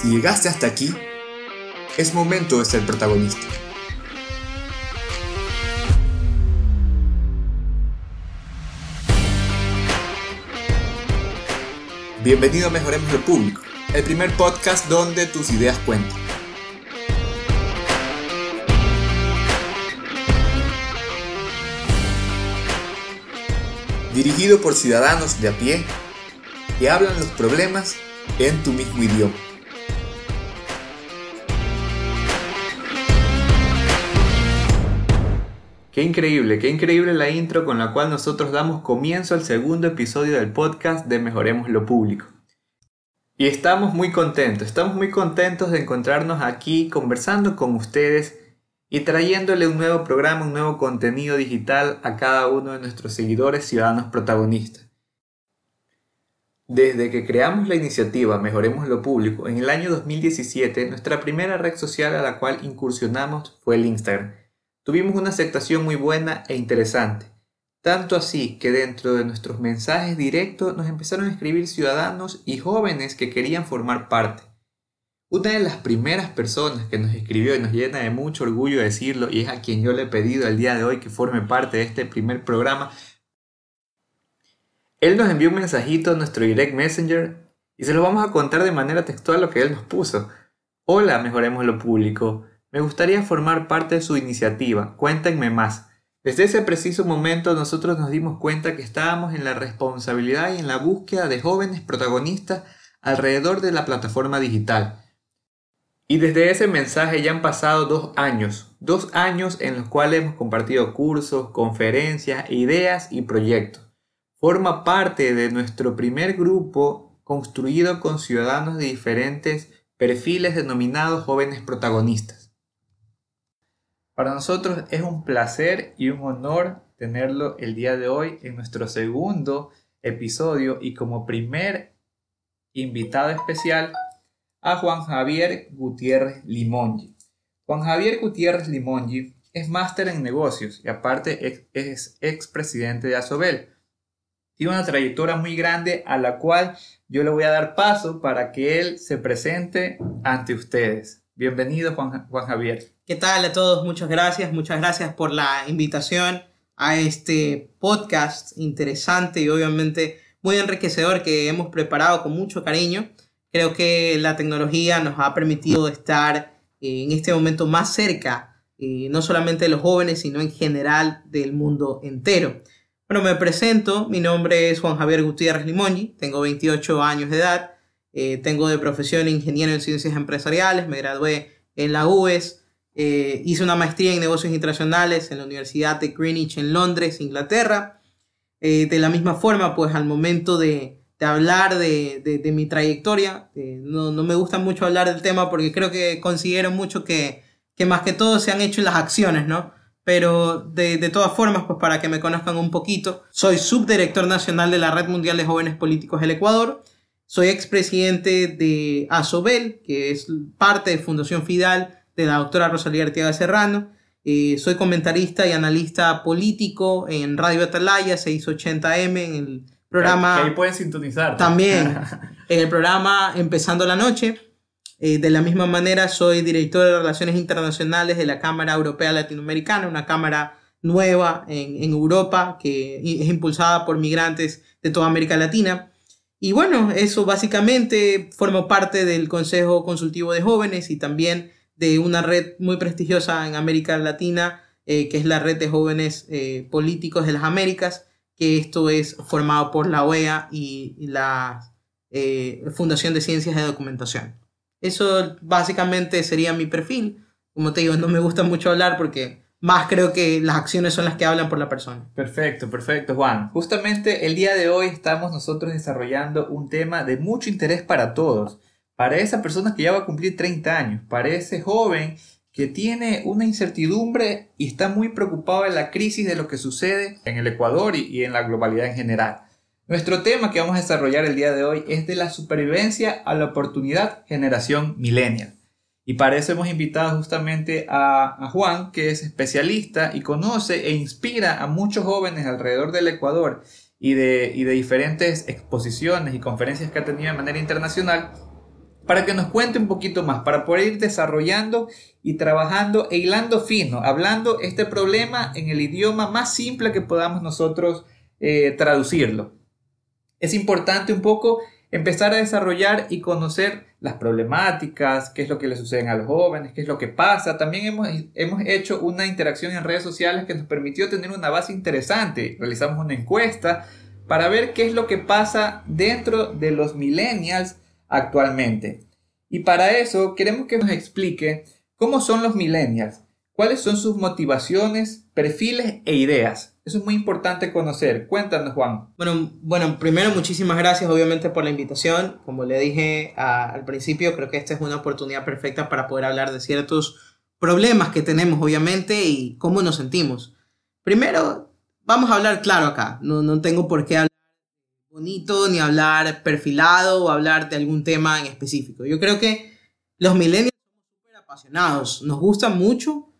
Si llegaste hasta aquí, es momento de ser protagonista. Bienvenido a Mejoremos lo Público, el primer podcast donde tus ideas cuentan. Dirigido por ciudadanos de a pie que hablan los problemas en tu mismo idioma. Qué increíble, qué increíble la intro con la cual nosotros damos comienzo al segundo episodio del podcast de Mejoremos lo Público. Y estamos muy contentos, estamos muy contentos de encontrarnos aquí conversando con ustedes y trayéndole un nuevo programa, un nuevo contenido digital a cada uno de nuestros seguidores ciudadanos protagonistas. Desde que creamos la iniciativa Mejoremos lo Público en el año 2017, nuestra primera red social a la cual incursionamos fue el Instagram. Tuvimos una aceptación muy buena e interesante, tanto así que dentro de nuestros mensajes directos nos empezaron a escribir ciudadanos y jóvenes que querían formar parte. Una de las primeras personas que nos escribió y nos llena de mucho orgullo decirlo y es a quien yo le he pedido el día de hoy que forme parte de este primer programa, él nos envió un mensajito a nuestro direct messenger y se lo vamos a contar de manera textual lo que él nos puso. Hola, mejoremos lo público. Me gustaría formar parte de su iniciativa, cuéntenme más. Desde ese preciso momento nosotros nos dimos cuenta que estábamos en la responsabilidad y en la búsqueda de jóvenes protagonistas alrededor de la plataforma digital. Y desde ese mensaje ya han pasado dos años, dos años en los cuales hemos compartido cursos, conferencias, ideas y proyectos. Forma parte de nuestro primer grupo construido con ciudadanos de diferentes perfiles denominados jóvenes protagonistas. Para nosotros es un placer y un honor tenerlo el día de hoy en nuestro segundo episodio y como primer invitado especial a Juan Javier Gutiérrez Limongi. Juan Javier Gutiérrez Limongi es máster en negocios y aparte es expresidente de Asobel. Tiene una trayectoria muy grande a la cual yo le voy a dar paso para que él se presente ante ustedes. Bienvenido Juan, Juan Javier. ¿Qué tal a todos? Muchas gracias, muchas gracias por la invitación a este podcast interesante y obviamente muy enriquecedor que hemos preparado con mucho cariño. Creo que la tecnología nos ha permitido estar eh, en este momento más cerca, eh, no solamente de los jóvenes, sino en general del mundo entero. Bueno, me presento, mi nombre es Juan Javier Gutiérrez Limongi, tengo 28 años de edad, eh, tengo de profesión ingeniero en ciencias empresariales, me gradué en la UES, eh, una maestría en negocios internacionales en la Universidad de Greenwich en Londres, Inglaterra. Eh, de la misma forma, pues al momento de, de hablar de, de, mi trayectoria, eh, no, no, me gusta mucho hablar del tema porque creo que considero mucho que, que más que todo se han hecho las acciones, ¿no? Pero de, de, todas formas, pues para que me conozcan un poquito, soy subdirector nacional de la Red Mundial de Jóvenes Políticos del Ecuador. Soy expresidente de ASOBEL, que es parte de Fundación Fidal, de la doctora Rosalía Arteaga Serrano. Eh, soy comentarista y analista político en Radio Atalaya 680M en el programa... Que ahí pueden sintonizar. También en el programa Empezando la Noche. Eh, de la misma manera soy director de Relaciones Internacionales de la Cámara Europea Latinoamericana, una cámara nueva en, en Europa que es impulsada por migrantes de toda América Latina. Y bueno, eso básicamente forma parte del Consejo Consultivo de Jóvenes y también de una red muy prestigiosa en América Latina, eh, que es la Red de Jóvenes eh, Políticos de las Américas, que esto es formado por la OEA y, la eh, Fundación de Ciencias de Documentación. Eso básicamente sería mi perfil. Como te digo, no me gusta mucho hablar porque más creo que las acciones son las que hablan por la persona. Perfecto, perfecto, Juan. Justamente el día de hoy estamos nosotros desarrollando un tema de mucho interés para todos para esa persona que ya va a cumplir 30 años, para ese joven que tiene una incertidumbre y está muy preocupado en la crisis de lo que sucede en el Ecuador y, en la globalidad en general. Nuestro tema que vamos a desarrollar el día de hoy es de la supervivencia a la oportunidad generación millennial. Y para eso hemos invitado justamente a, Juan, que es especialista y conoce e inspira a muchos jóvenes alrededor del Ecuador y de, y de diferentes exposiciones y conferencias que ha tenido de manera internacional para que nos cuente un poquito más, para poder ir desarrollando y trabajando e hilando fino, hablando este problema en el idioma más simple que podamos nosotros eh, traducirlo. Es importante un poco empezar a desarrollar y conocer las problemáticas, qué es lo que le sucede a los jóvenes, qué es lo que pasa. También hemos, hemos hecho una interacción en redes sociales que nos permitió tener una base interesante. Realizamos una encuesta para ver qué es lo que pasa dentro de los millennials actualmente. Y para eso queremos que nos explique cómo son los millennials, cuáles son sus motivaciones, perfiles e ideas. Eso es muy importante conocer. Cuéntanos, Juan. Bueno, bueno primero muchísimas gracias obviamente por la invitación. Como le dije al principio, creo que esta es una oportunidad perfecta para poder hablar de ciertos problemas que tenemos obviamente y cómo nos sentimos. Primero, vamos a hablar claro acá. No, no tengo por qué bonito, ni hablar perfilado o hablar de algún tema en específico. Yo creo que los millennials son súper apasionados. Nos gusta mucho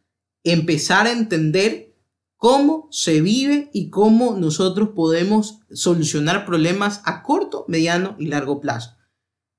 empezar a entender cómo se vive y cómo nosotros podemos solucionar problemas a corto, mediano y largo plazo.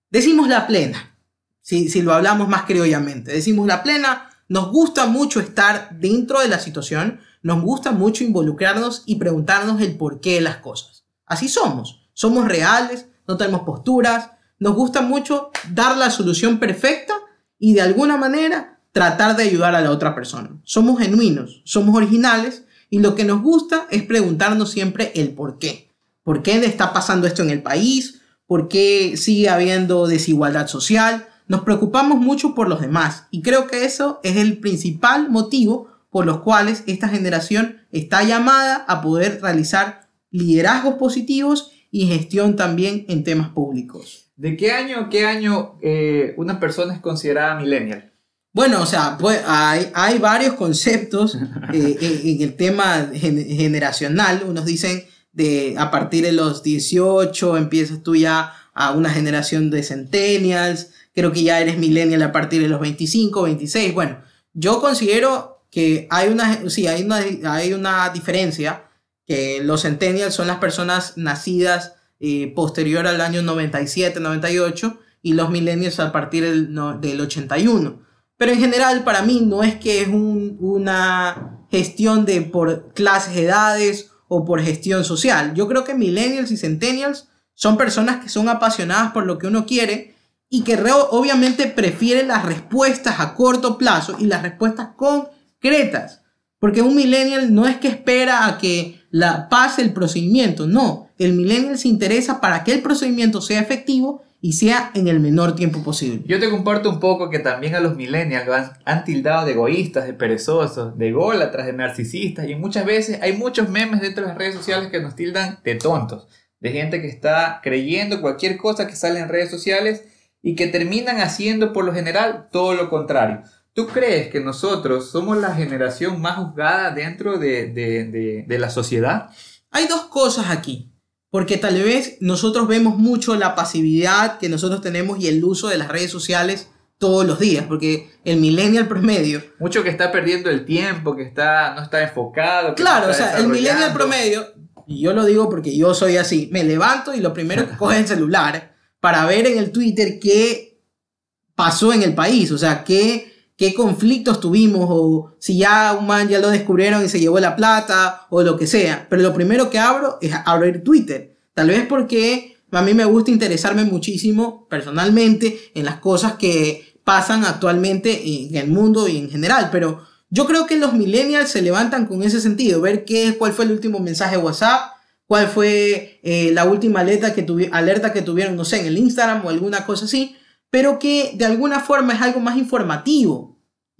Decimos la plena, si, si lo hablamos más criollamente. Decimos la plena, nos gusta mucho estar dentro de la situación, nos gusta mucho involucrarnos y preguntarnos el porqué de las cosas. Así somos somos reales, no tenemos posturas, nos gusta mucho dar la solución perfecta y de alguna manera tratar de ayudar a la otra persona. Somos genuinos, somos originales y lo que nos gusta es preguntarnos siempre el por qué. ¿Por qué está pasando esto en el país? ¿Por qué sigue habiendo desigualdad social? Nos preocupamos mucho por los demás y creo que eso es el principal motivo por los cuales esta generación está llamada a poder realizar liderazgos positivos y gestión también en temas públicos. ¿De qué año, qué año eh, una persona es considerada millennial? Bueno, o sea, pues hay, hay varios conceptos eh, en, el tema generacional. Unos dicen de a partir de los 18 empiezas tú ya a una generación de centennials. Creo que ya eres millennial a partir de los 25, 26. Bueno, yo considero que hay una, sí, hay una, hay una diferencia los centennials son las personas nacidas eh, posterior al año 97, 98 y los millennials a partir del, del 81. Pero en general para mí no es que es una gestión de por clases, edades o por gestión social. Yo creo que millennials y centennials son personas que son apasionadas por lo que uno quiere y que obviamente prefieren las respuestas a corto plazo y las respuestas concretas. Porque un millennial no es que espera a que la, pase el procedimiento. No, el millennial se interesa para que el procedimiento sea efectivo y sea en el menor tiempo posible. Yo te comparto un poco que también a los millennials han, han tildado de egoístas, de perezosos, de gólatras, de narcisistas y muchas veces hay muchos memes dentro de las redes sociales que nos tildan de tontos, de gente que está creyendo cualquier cosa que sale en redes sociales y que terminan haciendo por lo general todo lo contrario. ¿Tú crees que nosotros somos la generación más juzgada dentro de, la sociedad? Hay dos cosas aquí. Porque tal vez nosotros vemos mucho la pasividad que nosotros tenemos y el uso de las redes sociales todos los días, porque el millennial promedio... Mucho que está perdiendo el tiempo, que está, no está enfocado. claro, o sea, el millennial promedio, y yo lo digo porque yo soy así, me levanto y lo primero que coge el celular para ver en el Twitter qué pasó en el país, o sea, qué qué conflictos tuvimos o si ya un man ya lo descubrieron y se llevó la plata o lo que sea. Pero lo primero que abro es abrir Twitter. Tal vez porque a mí me gusta interesarme muchísimo personalmente en las cosas que pasan actualmente en el mundo y en general. Pero yo creo que los millennials se levantan con ese sentido, ver qué, cuál fue el último mensaje de WhatsApp, cuál fue eh, la última alerta que, alerta que tuvieron, no sé, en el Instagram o alguna cosa así, pero que de alguna forma es algo más informativo.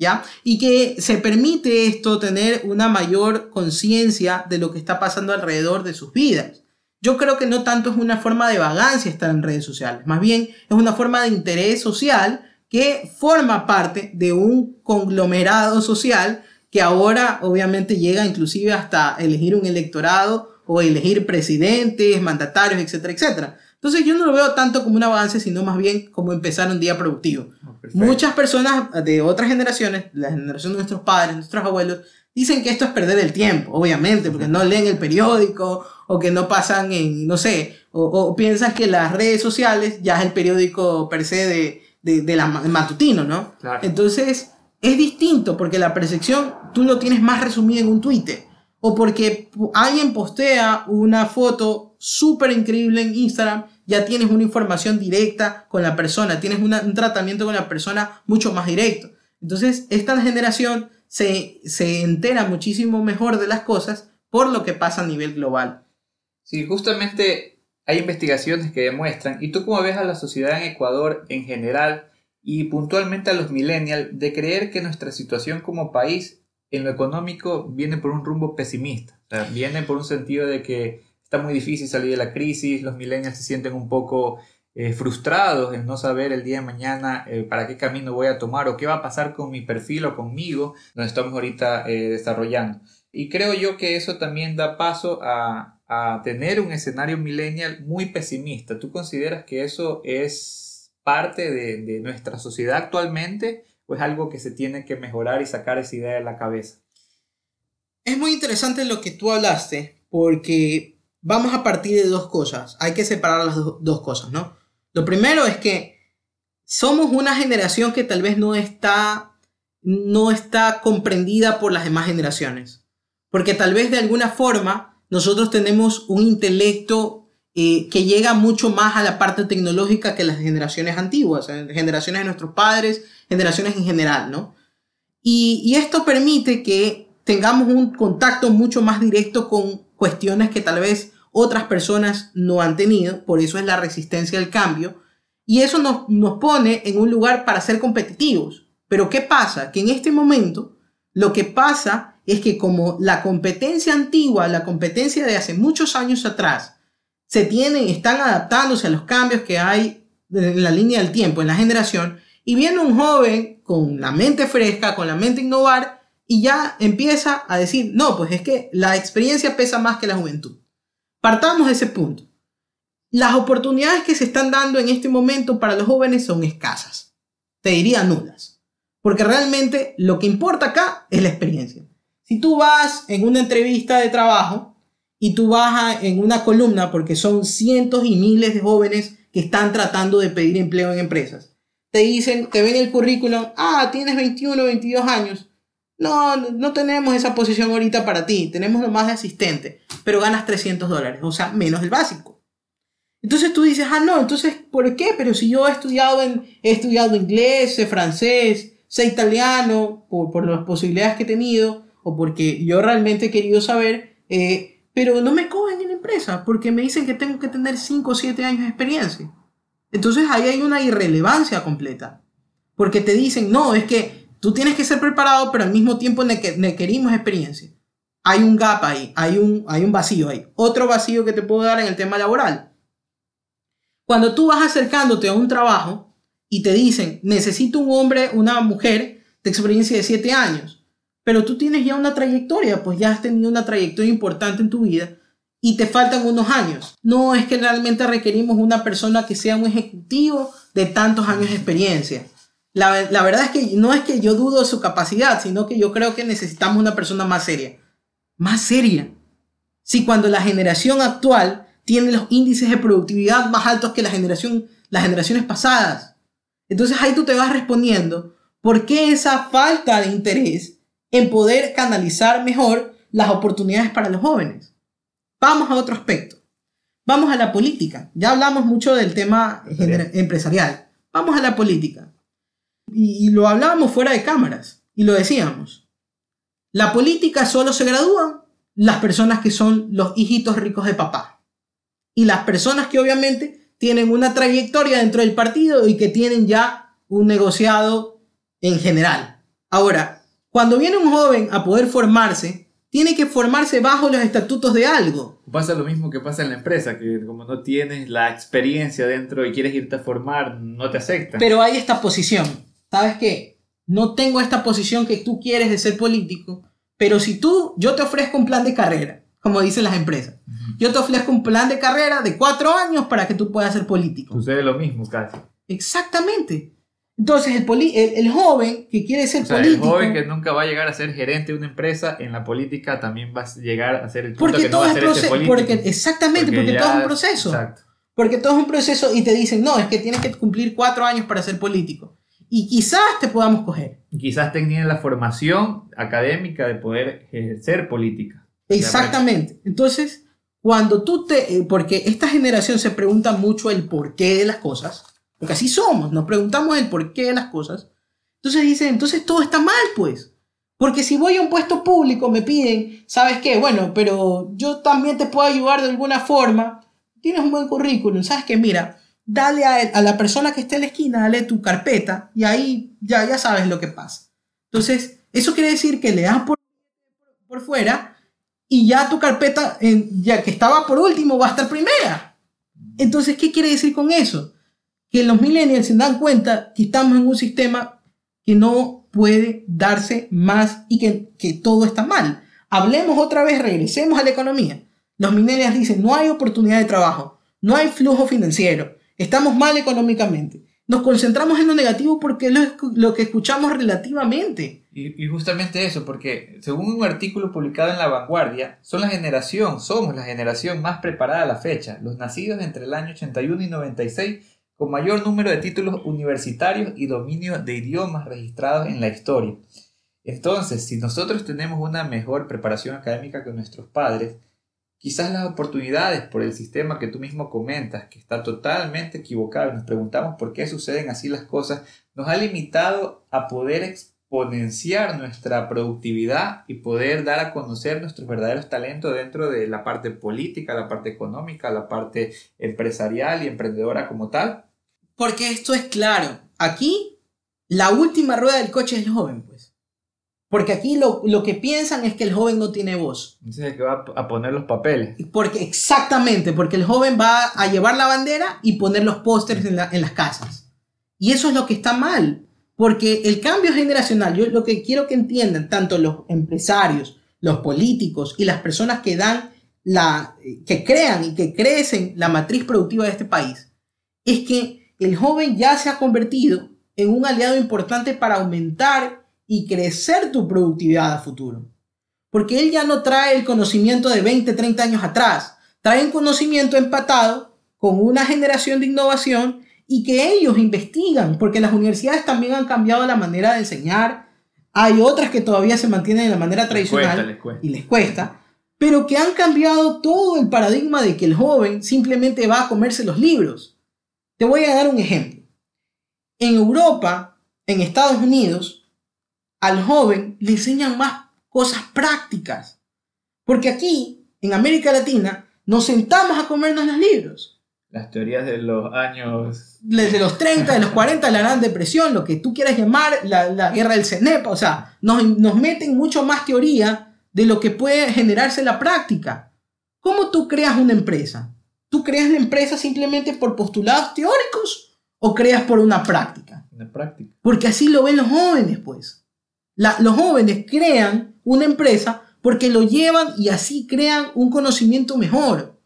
¿ya? Y que se permite esto tener una mayor conciencia de lo que está pasando alrededor de sus vidas. Yo creo que no tanto es una forma de vagancia estar en redes sociales, más bien es una forma de interés social que forma parte de un conglomerado social que ahora obviamente llega inclusive hasta elegir un electorado o elegir presidentes, mandatarios, etcétera, etcétera. Entonces yo no lo veo tanto como un avance, sino más bien como empezar un día productivo. Ah, Muchas personas de otras generaciones, la generación de nuestros padres, nuestros abuelos, dicen que esto es perder el tiempo, obviamente, porque no leen el periódico o que no pasan en, no sé, o, piensan que las redes sociales ya es el periódico per se de, de, de la matutino, ¿no? Entonces, es distinto porque la percepción tú lo tienes más resumida en un Twitter o porque alguien postea una foto súper increíble en Instagram, ya tienes una información directa con la persona, tienes un tratamiento con la persona mucho más directo. Entonces, esta generación se, se entera muchísimo mejor de las cosas por lo que pasa a nivel global. Sí, justamente hay investigaciones que demuestran, y tú como ves a la sociedad en Ecuador en general y puntualmente a los millennials, de creer que nuestra situación como país en lo económico viene por un rumbo pesimista. viene por un sentido de que está muy difícil salir de la crisis, los millennials se sienten un poco eh, frustrados en no saber el día de mañana eh, para qué camino voy a tomar o qué va a pasar con mi perfil o conmigo, donde estamos ahorita eh, desarrollando. Y creo yo que eso también da paso a, tener un escenario millennial muy pesimista. ¿Tú consideras que eso es parte de, de nuestra sociedad actualmente? es algo que se tiene que mejorar y sacar esa idea de la cabeza? Es muy interesante lo que tú hablaste, porque vamos a partir de dos cosas. Hay que separar las dos cosas, ¿no? Lo primero es que somos una generación que tal vez no está, no está comprendida por las demás generaciones. Porque tal vez de alguna forma nosotros tenemos un intelecto eh, que llega mucho más a la parte tecnológica que las generaciones antiguas, generaciones de nuestros padres, generaciones en general, ¿no? Y, esto permite que tengamos un contacto mucho más directo con cuestiones que tal vez otras personas no han tenido, por eso es la resistencia al cambio, y eso nos, nos pone en un lugar para ser competitivos. Pero ¿qué pasa? Que en este momento lo que pasa es que como la competencia antigua, la competencia de hace muchos años atrás, se tienen, están adaptándose a los cambios que hay en la línea del tiempo, en la generación, y viene un joven con la mente fresca, con la mente innovar, y ya empieza a decir, no, pues es que la experiencia pesa más que la juventud. Partamos de ese punto. Las oportunidades que se están dando en este momento para los jóvenes son escasas. Te diría nulas. Porque realmente lo que importa acá es la experiencia. Si tú vas en una entrevista de trabajo y tú vas en una columna porque son cientos y miles de jóvenes que están tratando de pedir empleo en empresas. Te dicen, te ven el currículum, ah, tienes 21, 22 años. No, no tenemos esa posición ahorita para ti, tenemos lo más de asistente, pero ganas 300 dólares, o sea, menos el básico. Entonces tú dices, ah, no, entonces, ¿por qué? Pero si yo he estudiado, en, he estudiado inglés, francés, sé italiano, por, por las posibilidades que he tenido, o porque yo realmente he querido saber, eh, pero no me cogen en la empresa porque me dicen que tengo que tener 5 o 7 años de experiencia. Entonces ahí hay una irrelevancia completa. Porque te dicen, no, es que tú tienes que ser preparado, pero al mismo tiempo requerimos experiencia. Hay un gap ahí, hay un, hay un vacío ahí. Otro vacío que te puedo dar en el tema laboral. Cuando tú vas acercándote a un trabajo y te dicen, necesito un hombre, una mujer de experiencia de 7 años pero tú tienes ya una trayectoria, pues ya has tenido una trayectoria importante en tu vida y te faltan unos años. No es que realmente requerimos una persona que sea un ejecutivo de tantos años de experiencia. La, la, verdad es que no es que yo dudo su capacidad, sino que yo creo que necesitamos una persona más seria. Más seria. Si cuando la generación actual tiene los índices de productividad más altos que la generación, las generaciones pasadas. Entonces ahí tú te vas respondiendo, ¿por qué esa falta de interés en poder canalizar mejor las oportunidades para los jóvenes. Vamos a otro aspecto. Vamos a la política. Ya hablamos mucho del tema empresarial. Vamos a la política. Y, lo hablábamos fuera de cámaras. Y lo decíamos. La política solo se gradúan las personas que son los hijitos ricos de papá. Y las personas que obviamente tienen una trayectoria dentro del partido y que tienen ya un negociado en general. Ahora, cuando viene un joven a poder formarse, tiene que formarse bajo los estatutos de algo. Pasa lo mismo que pasa en la empresa, que como no tienes la experiencia dentro y quieres irte a formar, no te aceptan. Pero hay esta posición. ¿Sabes qué? No tengo esta posición que tú quieres de ser político, pero si tú, yo te ofrezco un plan de carrera, como dicen las empresas. Yo te ofrezco un plan de carrera de cuatro años para que tú puedas ser político. Sucede lo mismo casi. Exactamente. Entonces, el, el, joven que quiere ser político. El joven que nunca va a llegar a ser gerente de una empresa en la política también va a llegar a ser el punto porque que no va a ser Porque, exactamente, porque, todo es un proceso. Porque todo es un proceso y te dicen, no, es que tienes que cumplir cuatro años para ser político. Y quizás te podamos coger. Quizás tengan la formación académica de poder ejercer política. Exactamente. Entonces, cuando tú te... eh, Porque esta generación se pregunta mucho el porqué de las cosas. Porque así somos, nos preguntamos el porqué de las cosas. Entonces dicen, entonces todo está mal, pues. Porque si voy a un puesto público me piden, ¿sabes qué? Bueno, pero yo también te puedo ayudar de alguna forma. Tienes un buen currículum, ¿sabes qué? Mira, dale a, a la persona que esté en la esquina, dale tu carpeta y ahí ya, ya sabes lo que pasa. Entonces, eso quiere decir que le das por, por fuera y ya tu carpeta, ya que estaba por último, va a estar primera. Entonces, ¿qué quiere decir con eso? Que los millennials se dan cuenta que estamos en un sistema que no puede darse más y que, que todo está mal. Hablemos otra vez, regresemos a la economía. Los millennials dicen, no hay oportunidad de trabajo, no hay flujo financiero, estamos mal económicamente. Nos concentramos en lo negativo porque es lo, lo que escuchamos relativamente. Y, y justamente eso, porque según un artículo publicado en La Vanguardia, son la generación, somos la generación más preparada a la fecha, los nacidos entre el año 81 y 96, con mayor número de títulos universitarios y dominio de idiomas registrados en la historia. Entonces, si nosotros tenemos una mejor preparación académica que nuestros padres, quizás las oportunidades por el sistema que tú mismo comentas, que está totalmente equivocado, y nos preguntamos por qué suceden así las cosas, nos ha limitado a poder exponenciar nuestra productividad y poder dar a conocer nuestros verdaderos talentos dentro de la parte política, la parte económica, la parte empresarial y emprendedora como tal. Porque esto es claro. Aquí, la última rueda del coche es el joven, pues. Porque aquí lo, lo que piensan es que el joven no tiene voz. Entonces el que va a poner los papeles. Porque, exactamente, porque el joven va a llevar la bandera y poner los pósters en, la- en las casas. Y eso es lo que está mal. Porque el cambio generacional, yo lo que quiero que entiendan, tanto los empresarios, los políticos y las personas que dan la, que crean y que crecen la matriz productiva de este país, es que el joven ya se ha convertido en un aliado importante para aumentar y crecer tu productividad a futuro. Porque él ya no trae el conocimiento de 20, 30 años atrás, trae un conocimiento empatado con una generación de innovación y que ellos investigan, porque las universidades también han cambiado la manera de enseñar. Hay otras que todavía se mantienen de la manera tradicional cuesta, les cuesta. y les cuesta, pero que han cambiado todo el paradigma de que el joven simplemente va a comerse los libros. Te voy a dar un ejemplo. En Europa, en Estados Unidos, al joven le enseñan más cosas prácticas. Porque aquí, en América Latina, nos sentamos a comernos los libros. Las teorías de los años... Desde los 30, de los 40, la Gran Depresión, lo que tú quieras llamar, la, la guerra del CENEPA, o sea, nos, nos meten mucho más teoría de lo que puede generarse en la práctica. ¿Cómo tú creas una empresa? ¿Tú creas la empresa simplemente por postulados teóricos o creas por una práctica? Una práctica. Porque así lo ven los jóvenes, pues. La- los jóvenes crean una empresa porque lo llevan y así crean un conocimiento mejor.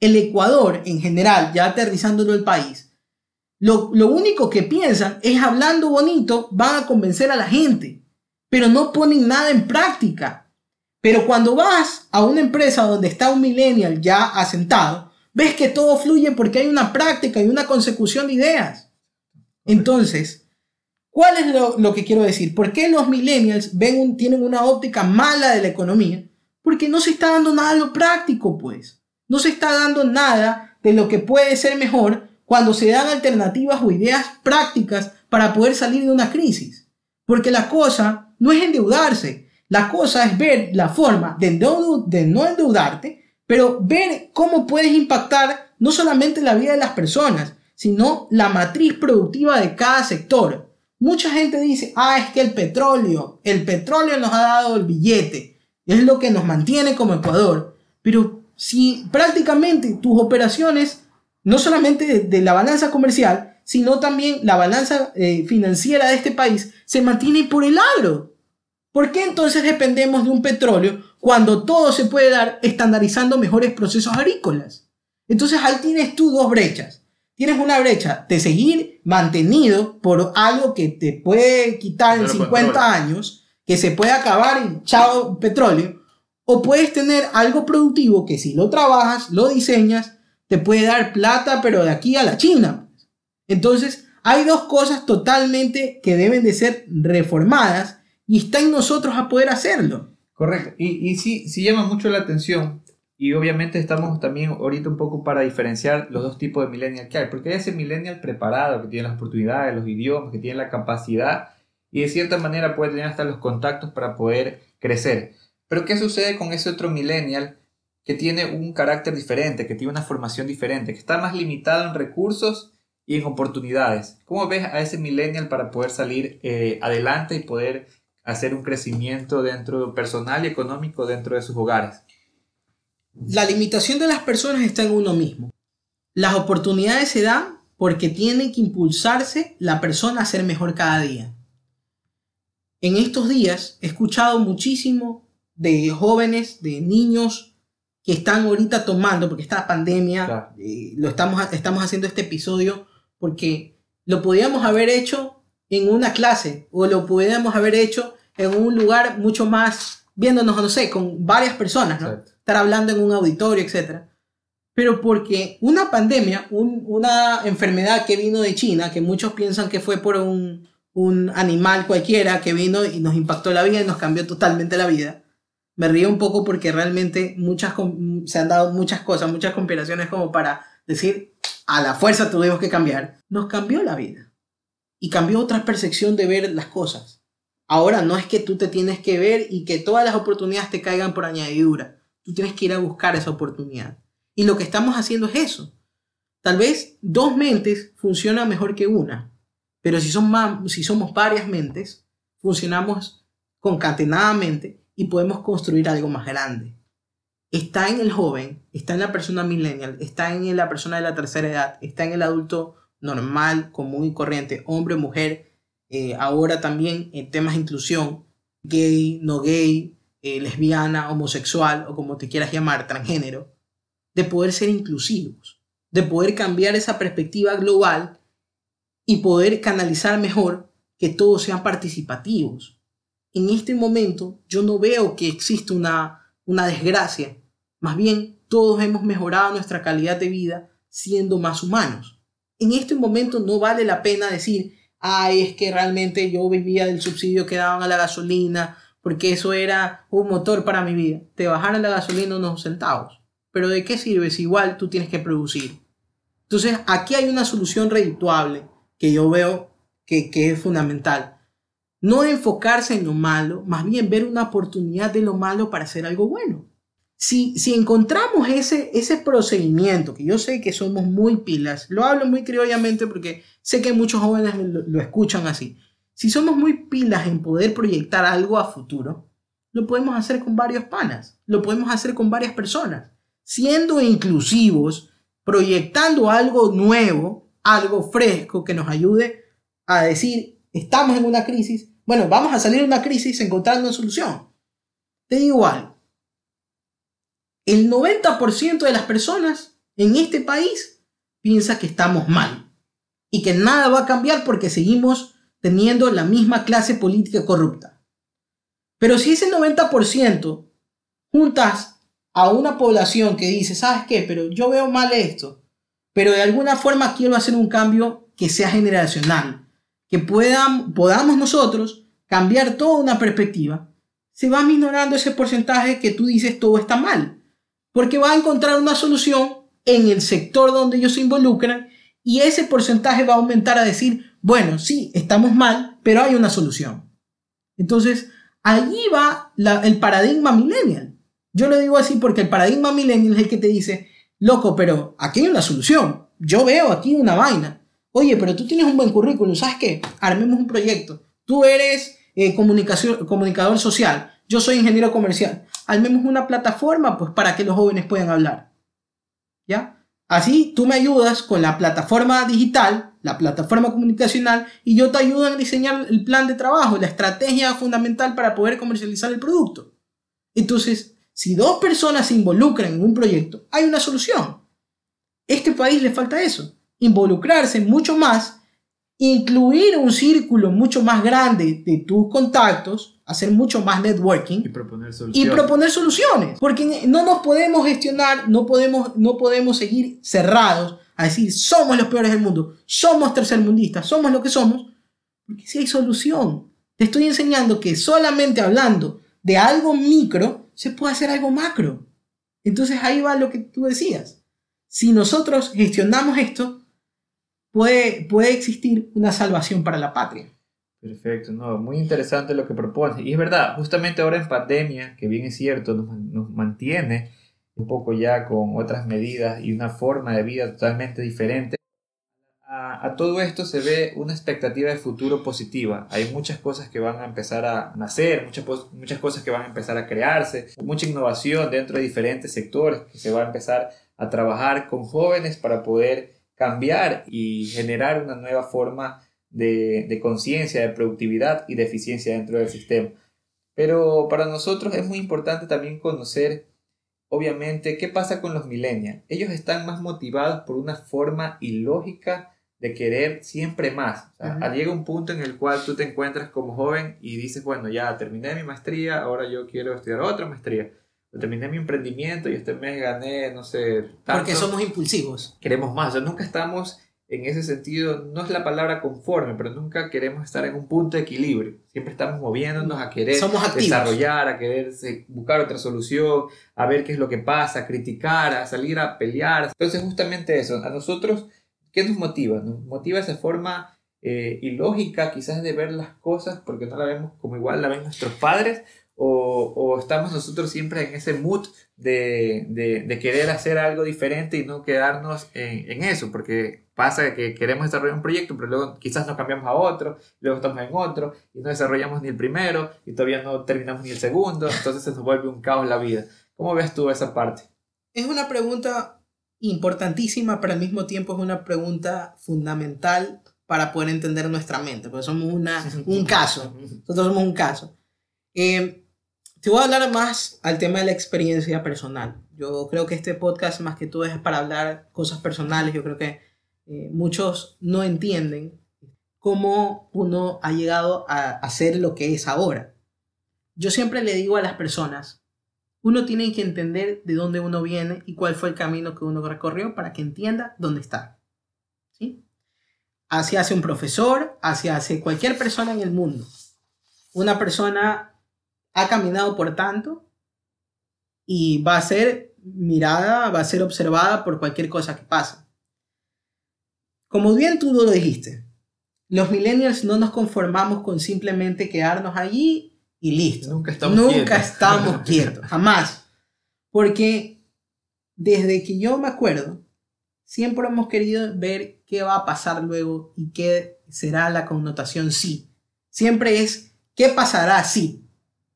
El Ecuador, en general, ya aterrizándolo el país, lo, lo único que piensan es hablando bonito, van a convencer a la gente, pero no ponen nada en práctica. Pero cuando vas a una empresa donde está un millennial ya asentado, ves que todo fluye porque hay una práctica y una consecución de ideas. Entonces, ¿cuál es lo, lo que quiero decir? ¿Por qué los millennials ven un- tienen una óptica mala de la economía? Porque no se está dando nada de lo práctico, pues. No se está dando nada de lo que puede ser mejor cuando se dan alternativas o ideas prácticas para poder salir de una crisis. Porque la cosa no es endeudarse, la cosa es ver la forma de, de no endeudarte, pero ver cómo puedes impactar no solamente la vida de las personas, sino la matriz productiva de cada sector. Mucha gente dice, ah, es que el petróleo, el petróleo nos ha dado el billete, es lo que nos mantiene como Ecuador. Pero si prácticamente tus operaciones, no solamente de, la balanza comercial, sino también la balanza eh, financiera de este país, se mantiene por el agro. ¿Por qué entonces dependemos de un petróleo cuando todo se puede dar estandarizando mejores procesos agrícolas? Entonces ahí tienes tú dos brechas. Tienes una brecha de seguir mantenido por algo que te puede quitar en No lo 50 controla. años, que se puede acabar y chao petróleo, o puedes tener algo productivo que si lo trabajas, lo diseñas, te puede dar plata, pero de aquí a la China. Entonces, hay dos cosas totalmente que deben de ser reformadas y está en nosotros a poder hacerlo. Correcto. Y, y sí, sí llama mucho la atención. Y obviamente estamos también ahorita un poco para diferenciar los dos tipos de millennial que hay. Porque hay ese millennial preparado, que tiene las oportunidades, los idiomas, que tiene la capacidad y de cierta manera puede tener hasta los contactos para poder crecer. Pero ¿qué sucede con ese otro millennial que tiene un carácter diferente, que tiene una formación diferente, que está más limitado en recursos y en oportunidades? ¿Cómo ves a ese millennial para poder salir eh, adelante y poder hacer un crecimiento dentro personal y económico dentro de sus hogares? La limitación de las personas está en uno mismo. Las oportunidades se dan porque tiene que impulsarse la persona a ser mejor cada día en estos días he escuchado muchísimo de jóvenes, de niños que están ahorita tomando, porque esta pandemia, eh, lo estamos, estamos haciendo este episodio porque lo podíamos haber hecho en una clase o lo podíamos haber hecho en un lugar mucho más, viéndonos, no sé, con varias personas, ¿no? Estar hablando en un auditorio, etc. Pero porque una pandemia, una enfermedad que vino de China, que muchos piensan que fue por un, un animal cualquiera que vino y nos impactó la vida y nos cambió totalmente la vida. Me río un poco porque realmente muchas, se han dado muchas cosas, muchas conspiraciones como para decir, a la fuerza tuvimos que cambiar. Nos cambió la vida. Y cambió otra percepción de ver las cosas. Ahora no es que tú te tienes que ver y que todas las oportunidades te caigan por añadidura. Tú tienes que ir a buscar esa oportunidad. Y lo que estamos haciendo es eso. Tal vez dos mentes funcionan mejor que una. Pero si, son más, si somos varias mentes, funcionamos concatenadamente y podemos construir algo más grande. Está en el joven, está en la persona millennial, está en la persona de la tercera edad, está en el adulto normal, común y corriente, hombre, mujer, eh, ahora también en temas de inclusión, gay, no gay, eh, lesbiana, homosexual o como te quieras llamar, transgénero, de poder ser inclusivos, de poder cambiar esa perspectiva global y poder canalizar mejor que todos sean participativos. En este momento yo no veo que exista una, una desgracia, más bien todos hemos mejorado nuestra calidad de vida siendo más humanos. En este momento no vale la pena decir, ay, es que realmente yo vivía del subsidio que daban a la gasolina, porque eso era un motor para mi vida. Te bajaron la gasolina unos centavos. Pero ¿de qué sirve si igual tú tienes que producir? Entonces, aquí hay una solución redituable que yo veo que, es fundamental. No enfocarse en lo malo, más bien ver una oportunidad de lo malo para hacer algo bueno. Si, si encontramos ese, ese procedimiento, que yo sé que somos muy pilas, lo hablo muy criollamente porque sé que muchos jóvenes lo escuchan así. Si somos muy pilas en poder proyectar algo a futuro, lo podemos hacer con varios panas, lo podemos hacer con varias personas, siendo inclusivos, proyectando algo nuevo algo fresco que nos ayude a decir, estamos en una crisis, bueno, vamos a salir de una crisis encontrando una solución. Te digo algo, el 90% de las personas en este país piensa que estamos mal y que nada va a cambiar porque seguimos teniendo la misma clase política corrupta. Pero si ese 90% juntas a una población que dice, ¿sabes qué? Pero yo veo mal esto pero de alguna forma quiero hacer un cambio que sea generacional, que puedan, podamos nosotros cambiar toda una perspectiva. Se va minorando ese porcentaje que tú dices todo está mal, porque va a encontrar una solución en el sector donde ellos se involucran y ese porcentaje va a aumentar a decir, bueno, sí, estamos mal, pero hay una solución. Entonces, allí va el paradigma millennial. Yo lo digo así porque el paradigma millennial es el que te dice, loco, pero aquí hay una solución. Yo veo aquí una vaina. Oye, pero tú tienes un buen currículum, ¿sabes qué? Armemos un proyecto. Tú eres eh, comunicación, comunicador social, yo soy ingeniero comercial. Armemos una plataforma pues para que los jóvenes puedan hablar. ¿Ya? Así tú me ayudas con la plataforma digital, la plataforma comunicacional, y yo te ayudo a diseñar el plan de trabajo, la estrategia fundamental para poder comercializar el producto. Entonces, si dos personas se involucran en un proyecto, hay una solución. Este país le falta eso, involucrarse mucho más incluir un círculo mucho más grande de tus contactos, hacer mucho más networking Y proponer y soluciones. proponer soluciones. Porque no nos podemos gestionar, no podemos, no podemos seguir cerrados a decir somos los peores del mundo, somos tercermundistas, somos lo que somos, porque si hay solución. Te estoy enseñando que solamente hablando de algo micro se puede hacer algo macro. Entonces ahí va lo que tú decías. Si nosotros gestionamos esto, puede, puede existir una salvación para la patria. Perfecto, no, muy interesante lo que propone. Y es verdad, justamente ahora en pandemia, que bien es cierto, nos, nos mantiene un poco ya con otras medidas y una forma de vida totalmente diferente. A, todo esto se ve una expectativa de futuro positiva. Hay muchas cosas que van a empezar a nacer, muchas, muchas cosas que van a empezar a crearse, mucha innovación dentro de diferentes sectores que se va a empezar a trabajar con jóvenes para poder cambiar y generar una nueva forma de, de conciencia, de productividad y de eficiencia dentro del sistema. Pero para nosotros es muy importante también conocer, obviamente, qué pasa con los millennials. Ellos están más motivados por una forma ilógica de querer siempre más. O sea. Llega un punto en el cual tú te encuentras como joven y dices, bueno, ya terminé mi maestría, ahora yo quiero estudiar otra maestría. O terminé mi emprendimiento y este mes gané, no sé, Porque somos impulsivos. queremos más. O sea, nunca estamos en ese sentido, no es la palabra conforme, pero nunca queremos estar en un punto de equilibrio. Siempre estamos moviéndonos a querer Somos desarrollar, a querer buscar otra solución, a ver qué es lo que pasa, a criticar, a salir a pelear. Entonces, justamente eso, a nosotros, ¿qué nos motiva? Nos motiva esa forma eh, ilógica quizás de ver las cosas porque no la vemos como igual la ven nuestros padres o, o estamos nosotros siempre en ese mood de, de- de querer hacer algo diferente y no quedarnos en, en eso, porque pasa que queremos desarrollar un proyecto, pero luego quizás nos cambiamos a otro, luego estamos en otro y no desarrollamos ni el primero y todavía no terminamos ni el segundo, entonces se nos vuelve un caos la vida. ¿Cómo ves tú esa parte? Es una pregunta importantísima, pero al mismo tiempo es una pregunta fundamental para poder entender nuestra mente, porque somos una, un caso. Nosotros somos un caso. Eh, te voy a hablar más al tema de la experiencia personal. Yo creo que este podcast más que todo es para hablar cosas personales. Yo creo que eh, muchos no entienden cómo uno ha llegado a hacer lo que es ahora. Yo siempre le digo a las personas, uno tiene que entender de dónde uno viene y cuál fue el camino que uno recorrió para que entienda dónde está. ¿Sí? Así hace un profesor, así hace cualquier persona en el mundo. Una persona ha caminado por tanto y va a ser mirada, va a ser observada por cualquier cosa que pase. Como bien tú lo dijiste, los millennials no nos conformamos con simplemente quedarnos allí y listo. Nunca estamos Nunca quietos. estamos quietos, jamás. Porque desde que yo me acuerdo, siempre hemos querido ver qué va a pasar luego y qué será la connotación sí. Siempre es, ¿qué pasará si?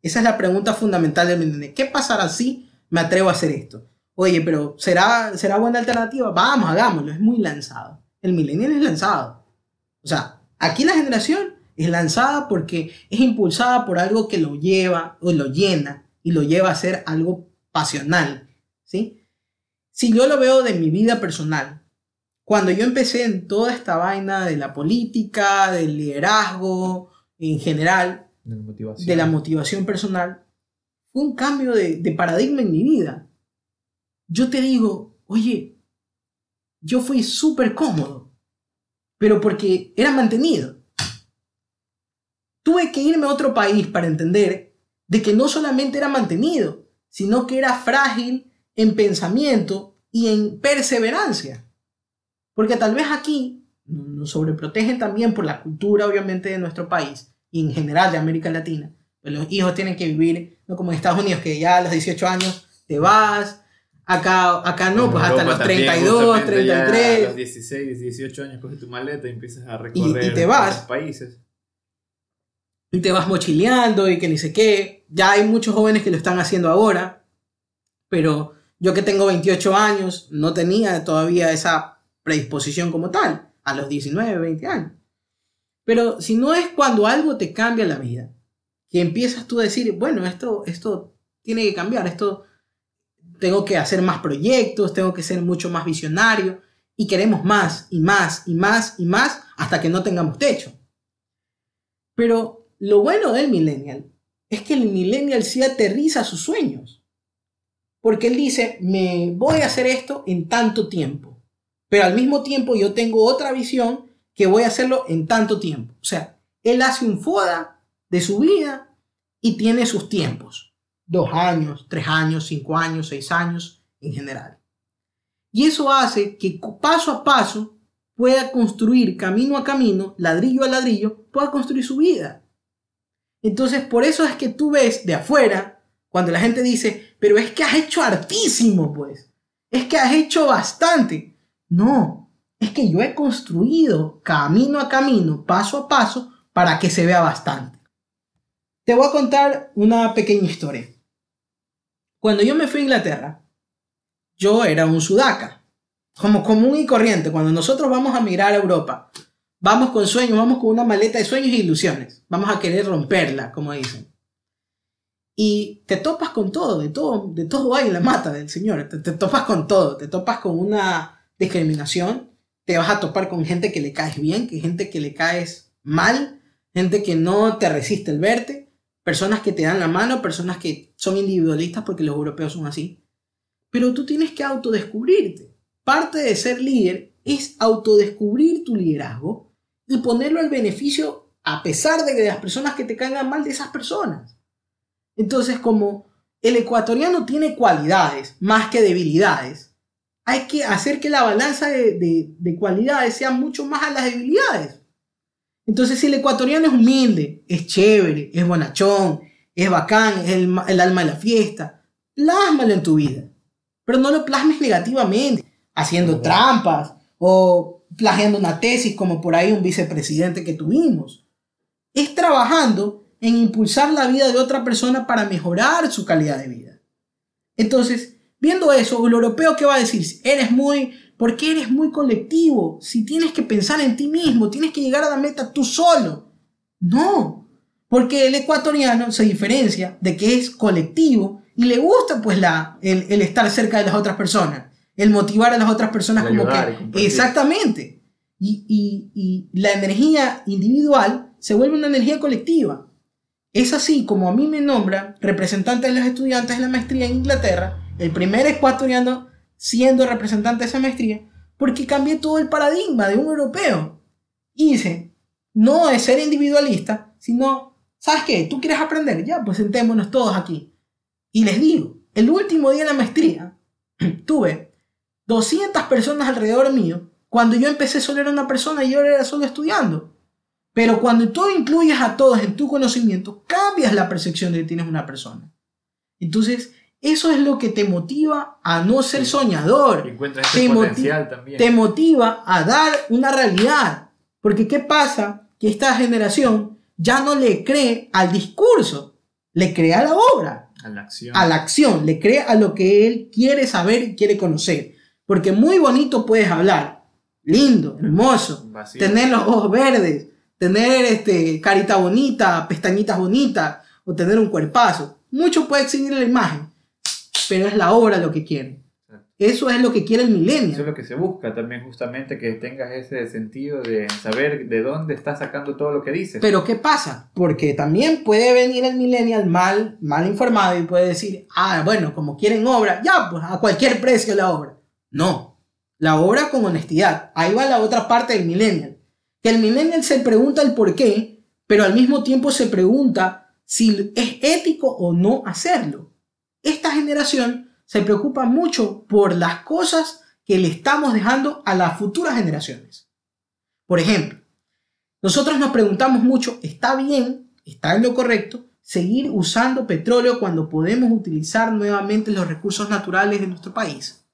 Esa es la pregunta fundamental del millennial. ¿Qué pasará si me atrevo a hacer esto? Oye, pero ¿será, ¿será buena alternativa? Vamos, hagámoslo. Es muy lanzado. El millennial es lanzado. O sea, aquí la generación es lanzada porque es impulsada por algo que lo lleva o lo llena y lo lleva a ser algo pasional, ¿sí? Si yo lo veo de mi vida personal, cuando yo empecé en toda esta vaina de la política, del liderazgo en general, De la motivación. personal, un cambio de, de paradigma en mi vida. Yo te digo, oye, yo fui súper cómodo, pero porque era mantenido. Tuve que irme a otro país para entender de que no solamente era mantenido, sino que era frágil en pensamiento y en perseverancia. Porque tal vez aquí nos sobreprotegen también por la cultura, obviamente, de nuestro país y en general de América Latina. Pues los hijos tienen que vivir, no como en Estados Unidos, que ya a los 18 años te vas. Acá, acá no, pues hasta los también, 32, justamente, ya 33. A los 16, 18 años coges tu maleta y empiezas a recorrer y te vas. otros países. y te vas mochileando y que ni sé qué. Ya hay muchos jóvenes que lo están haciendo ahora, pero yo que tengo 28 años no tenía todavía esa predisposición como tal, a los 19, 20 años. Pero si no es cuando algo te cambia la vida, que empiezas tú a decir, bueno, esto, esto tiene que cambiar, esto tengo que hacer más proyectos, tengo que ser mucho más visionario, Y queremos más y más y más y más hasta que no tengamos techo. Pero lo bueno del millennial es que el millennial sí aterriza sus sueños. Porque él dice, me voy a hacer esto en tanto tiempo. Pero al mismo tiempo yo tengo otra visión que voy a hacerlo en tanto tiempo. O sea, él hace un FODA de su vida y tiene sus tiempos. Dos años, tres años, cinco años, seis años en general. Y eso hace que paso a paso pueda construir camino a camino, ladrillo a ladrillo, pueda construir su vida. Entonces, por eso es que tú ves de afuera, cuando la gente dice, pero es que has hecho hartísimo, pues. Es que has hecho bastante. No, es que yo he construido camino a camino, paso a paso, para que se vea bastante. Te voy a contar una pequeña historia. Cuando yo me fui a Inglaterra, yo era un sudaca, como común y corriente. Cuando nosotros vamos a mirar a Europa, vamos con sueños, vamos con una maleta de sueños e ilusiones. Vamos a querer romperla, como dicen. Y te topas con todo, de todo, de todo hay en la mata del Señor. Te, te topas con todo, te topas con una discriminación, te vas a topar con gente que le caes bien, que gente que le caes mal, gente que no te resiste el verte, personas que te dan la mano, personas que son individualistas porque los europeos son así. Pero tú tienes que autodescubrirte. Parte de ser líder es autodescubrir tu liderazgo y ponerlo al beneficio a pesar de que las personas que te caigan mal de esas personas. Entonces, como el ecuatoriano tiene cualidades más que debilidades, hay que hacer que la balanza de, cualidades sea mucho más a las debilidades. Entonces, si el ecuatoriano es humilde, es chévere, es bonachón, es bacán, es el, el alma de la fiesta, plásmalo en tu vida. Pero no lo plasmes negativamente, haciendo trampas o plagiando una tesis como por ahí un vicepresidente que tuvimos. Es trabajando en impulsar la vida de otra persona para mejorar su calidad de vida. Entonces, viendo eso, el europeo que va a decir, eres muy, ¿por qué eres muy colectivo? Si tienes que pensar en ti mismo, tienes que llegar a la meta tú solo. No, porque el ecuatoriano se diferencia de que es colectivo y le gusta pues la, el, el estar cerca de las otras personas el motivar a las otras personas como que... Exactamente. Y, y, la energía individual se vuelve una energía colectiva. Es así como a mí me nombra representante de los estudiantes de la maestría en Inglaterra, el primer ecuatoriano siendo representante de esa maestría, porque cambié todo el paradigma de un europeo. Y dice, no es ser individualista, sino, ¿sabes qué? ¿Tú quieres aprender? Ya, pues sentémonos todos aquí. Y les digo, el último día de la maestría, tuve 200 personas alrededor mío. Cuando yo empecé solo era una persona y yo era solo estudiando. Pero cuando tú incluyes a todos en tu conocimiento, cambias la percepción de que tienes una persona. Entonces, eso es lo que te motiva a no ser soñador. te, potencial también. te motiva a dar una realidad. Porque ¿qué pasa? Que esta generación ya no le cree al discurso, le cree a la obra. A la acción. A la acción, le cree a lo que él quiere saber y quiere conocer. Porque muy bonito puedes hablar, lindo, hermoso, tener los ojos verdes, tener este, carita bonita, pestañitas bonitas o tener un cuerpazo. Mucho puede exhibir la imagen, pero es la obra lo que quiere. Eso es lo que quiere el milenio. Eso es lo que se busca también, justamente, que tengas ese sentido de saber de dónde estás sacando todo lo que dices. Pero ¿qué pasa? Porque también puede venir el millennial mal, mal informado y puede decir, ah, bueno, como quieren obra, ya, pues a cualquier precio la obra. No, la obra con honestidad. Ahí va la otra parte del millennial. Que el millennial se pregunta el por qué, pero al mismo tiempo se pregunta si es ético o no hacerlo. Esta generación se preocupa mucho por las cosas que le estamos dejando a las futuras generaciones. Por ejemplo, nosotros nos preguntamos mucho, ¿está bien, está en lo correcto, seguir usando petróleo cuando podemos utilizar nuevamente los recursos naturales de nuestro país?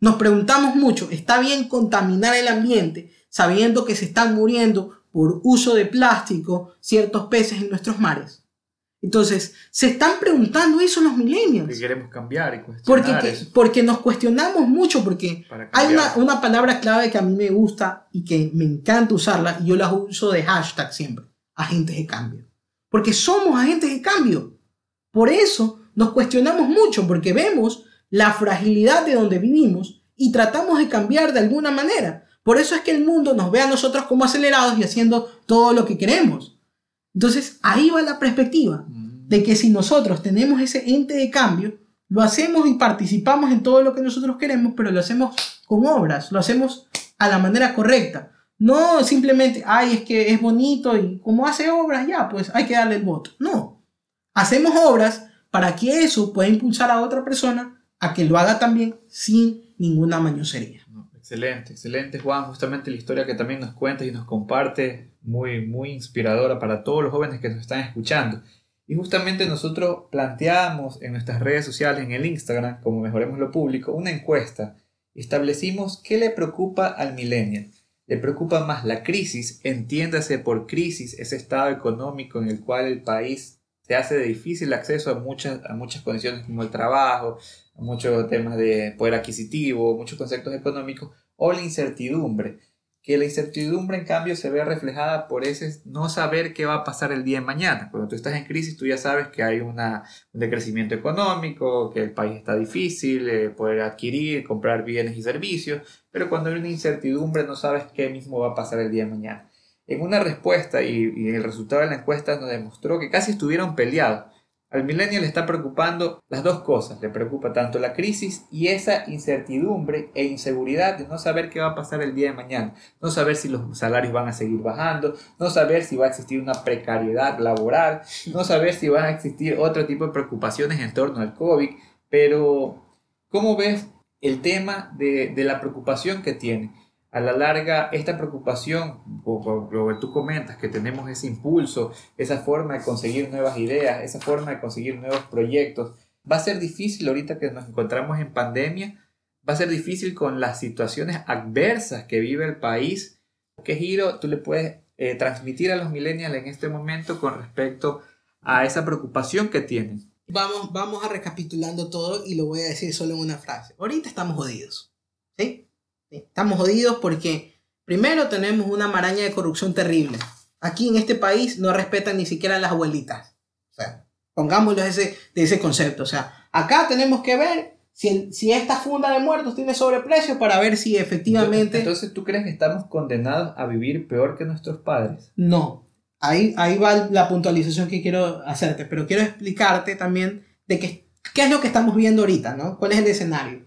Nos preguntamos mucho, ¿está bien contaminar el ambiente sabiendo que se están muriendo por uso de plástico ciertos peces en nuestros mares? Entonces, se están preguntando eso los millennials. Que queremos cambiar y cuestionar porque, porque nos cuestionamos mucho, porque hay una, una, palabra clave que a mí me gusta y que me encanta usarla, y yo la uso de hashtag siempre, agentes de cambio. Porque somos agentes de cambio. Por eso nos cuestionamos mucho, porque vemos la fragilidad de donde vivimos y tratamos de cambiar de alguna manera. Por eso es que el mundo nos ve a nosotros como acelerados y haciendo todo lo que queremos. Entonces, ahí va la perspectiva de que si nosotros tenemos ese ente de cambio, lo hacemos y participamos en todo lo que nosotros queremos, pero lo hacemos con obras, lo hacemos a la manera correcta. No simplemente, ay, es que es bonito y como hace obras, ya, pues hay que darle el voto. No, hacemos obras para que eso pueda impulsar a otra persona a que lo haga también sin ninguna mañosería. Excelente, excelente Juan, justamente la historia que también nos cuentas y nos comparte, muy, muy inspiradora para todos los jóvenes que nos están escuchando. Y justamente nosotros planteamos en nuestras redes sociales, en el Instagram, como Mejoremos lo Público, una encuesta. Establecimos qué le preocupa al millennial. Le preocupa más la crisis, entiéndase por crisis ese estado económico en el cual el país se hace de difícil acceso a muchas, a muchas condiciones como el trabajo, a muchos temas de poder adquisitivo, muchos conceptos económicos, o la incertidumbre que la incertidumbre en cambio se ve reflejada por ese no saber qué va a pasar el día de mañana. Cuando tú estás en crisis, tú ya sabes que hay una, un decrecimiento económico, que el país está difícil, eh, poder adquirir, comprar bienes y servicios, pero cuando hay una incertidumbre no sabes qué mismo va a pasar el día de mañana. En una respuesta y, y el resultado de la encuesta nos demostró que casi estuvieron peleados al millennial le está preocupando las dos cosas. Le preocupa tanto la crisis y esa incertidumbre e inseguridad de no saber qué va a pasar el día de mañana. No saber si los salarios van a seguir bajando, no saber si va a existir una precariedad laboral, no saber si van a existir otro tipo de preocupaciones en torno al COVID. Pero, ¿cómo ves el tema de, de la preocupación que tiene? A la larga esta preocupación, o, lo que tú comentas, que tenemos ese impulso, esa forma de conseguir nuevas ideas, esa forma de conseguir nuevos proyectos, va a ser difícil ahorita que nos encontramos en pandemia, va a ser difícil con las situaciones adversas que vive el país. ¿Qué giro tú le puedes eh, transmitir a los millennials en este momento con respecto a esa preocupación que tienen? Vamos, vamos a recapitulando todo y lo voy a decir solo en una frase. Ahorita estamos jodidos. ¿Sí? Estamos jodidos porque primero tenemos una maraña de corrupción terrible. Aquí en este país no respetan ni siquiera a las abuelitas. O sea, pongámoslo de ese, de ese concepto. O sea, acá tenemos que ver si, si esta funda de muertos tiene sobreprecio para ver si efectivamente... Entonces, ¿tú crees que estamos condenados a vivir peor que nuestros padres? No. Ahí, ahí va la puntualización que quiero hacerte, pero quiero explicarte también de qué, qué es lo que estamos viendo ahorita, ¿no? ¿Cuál es el escenario?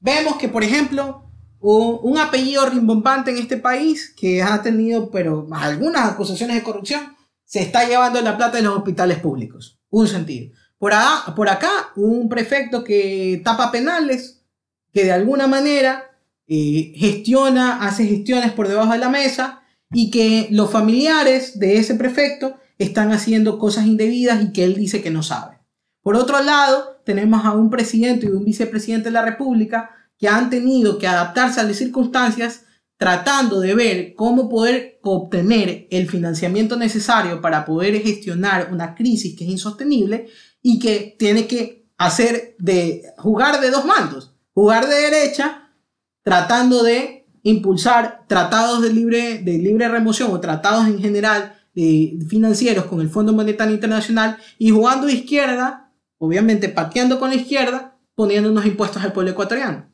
Vemos que, por ejemplo, un apellido rimbombante en este país que ha tenido pero algunas acusaciones de corrupción, se está llevando la plata de los hospitales públicos. Un sentido. Por, por acá, un prefecto que tapa penales, que de alguna manera eh, gestiona, hace gestiones por debajo de la mesa y que los familiares de ese prefecto están haciendo cosas indebidas y que él dice que no sabe. Por otro lado, tenemos a un presidente y un vicepresidente de la República que han tenido que adaptarse a las circunstancias tratando de ver cómo poder obtener el financiamiento necesario para poder gestionar una crisis que es insostenible y que tiene que hacer de jugar de dos mandos, jugar de derecha tratando de impulsar tratados de libre, de libre remoción o tratados en general de financieros con el Fondo Monetario Internacional y jugando de izquierda, obviamente pateando con la izquierda, poniendo unos impuestos al pueblo ecuatoriano.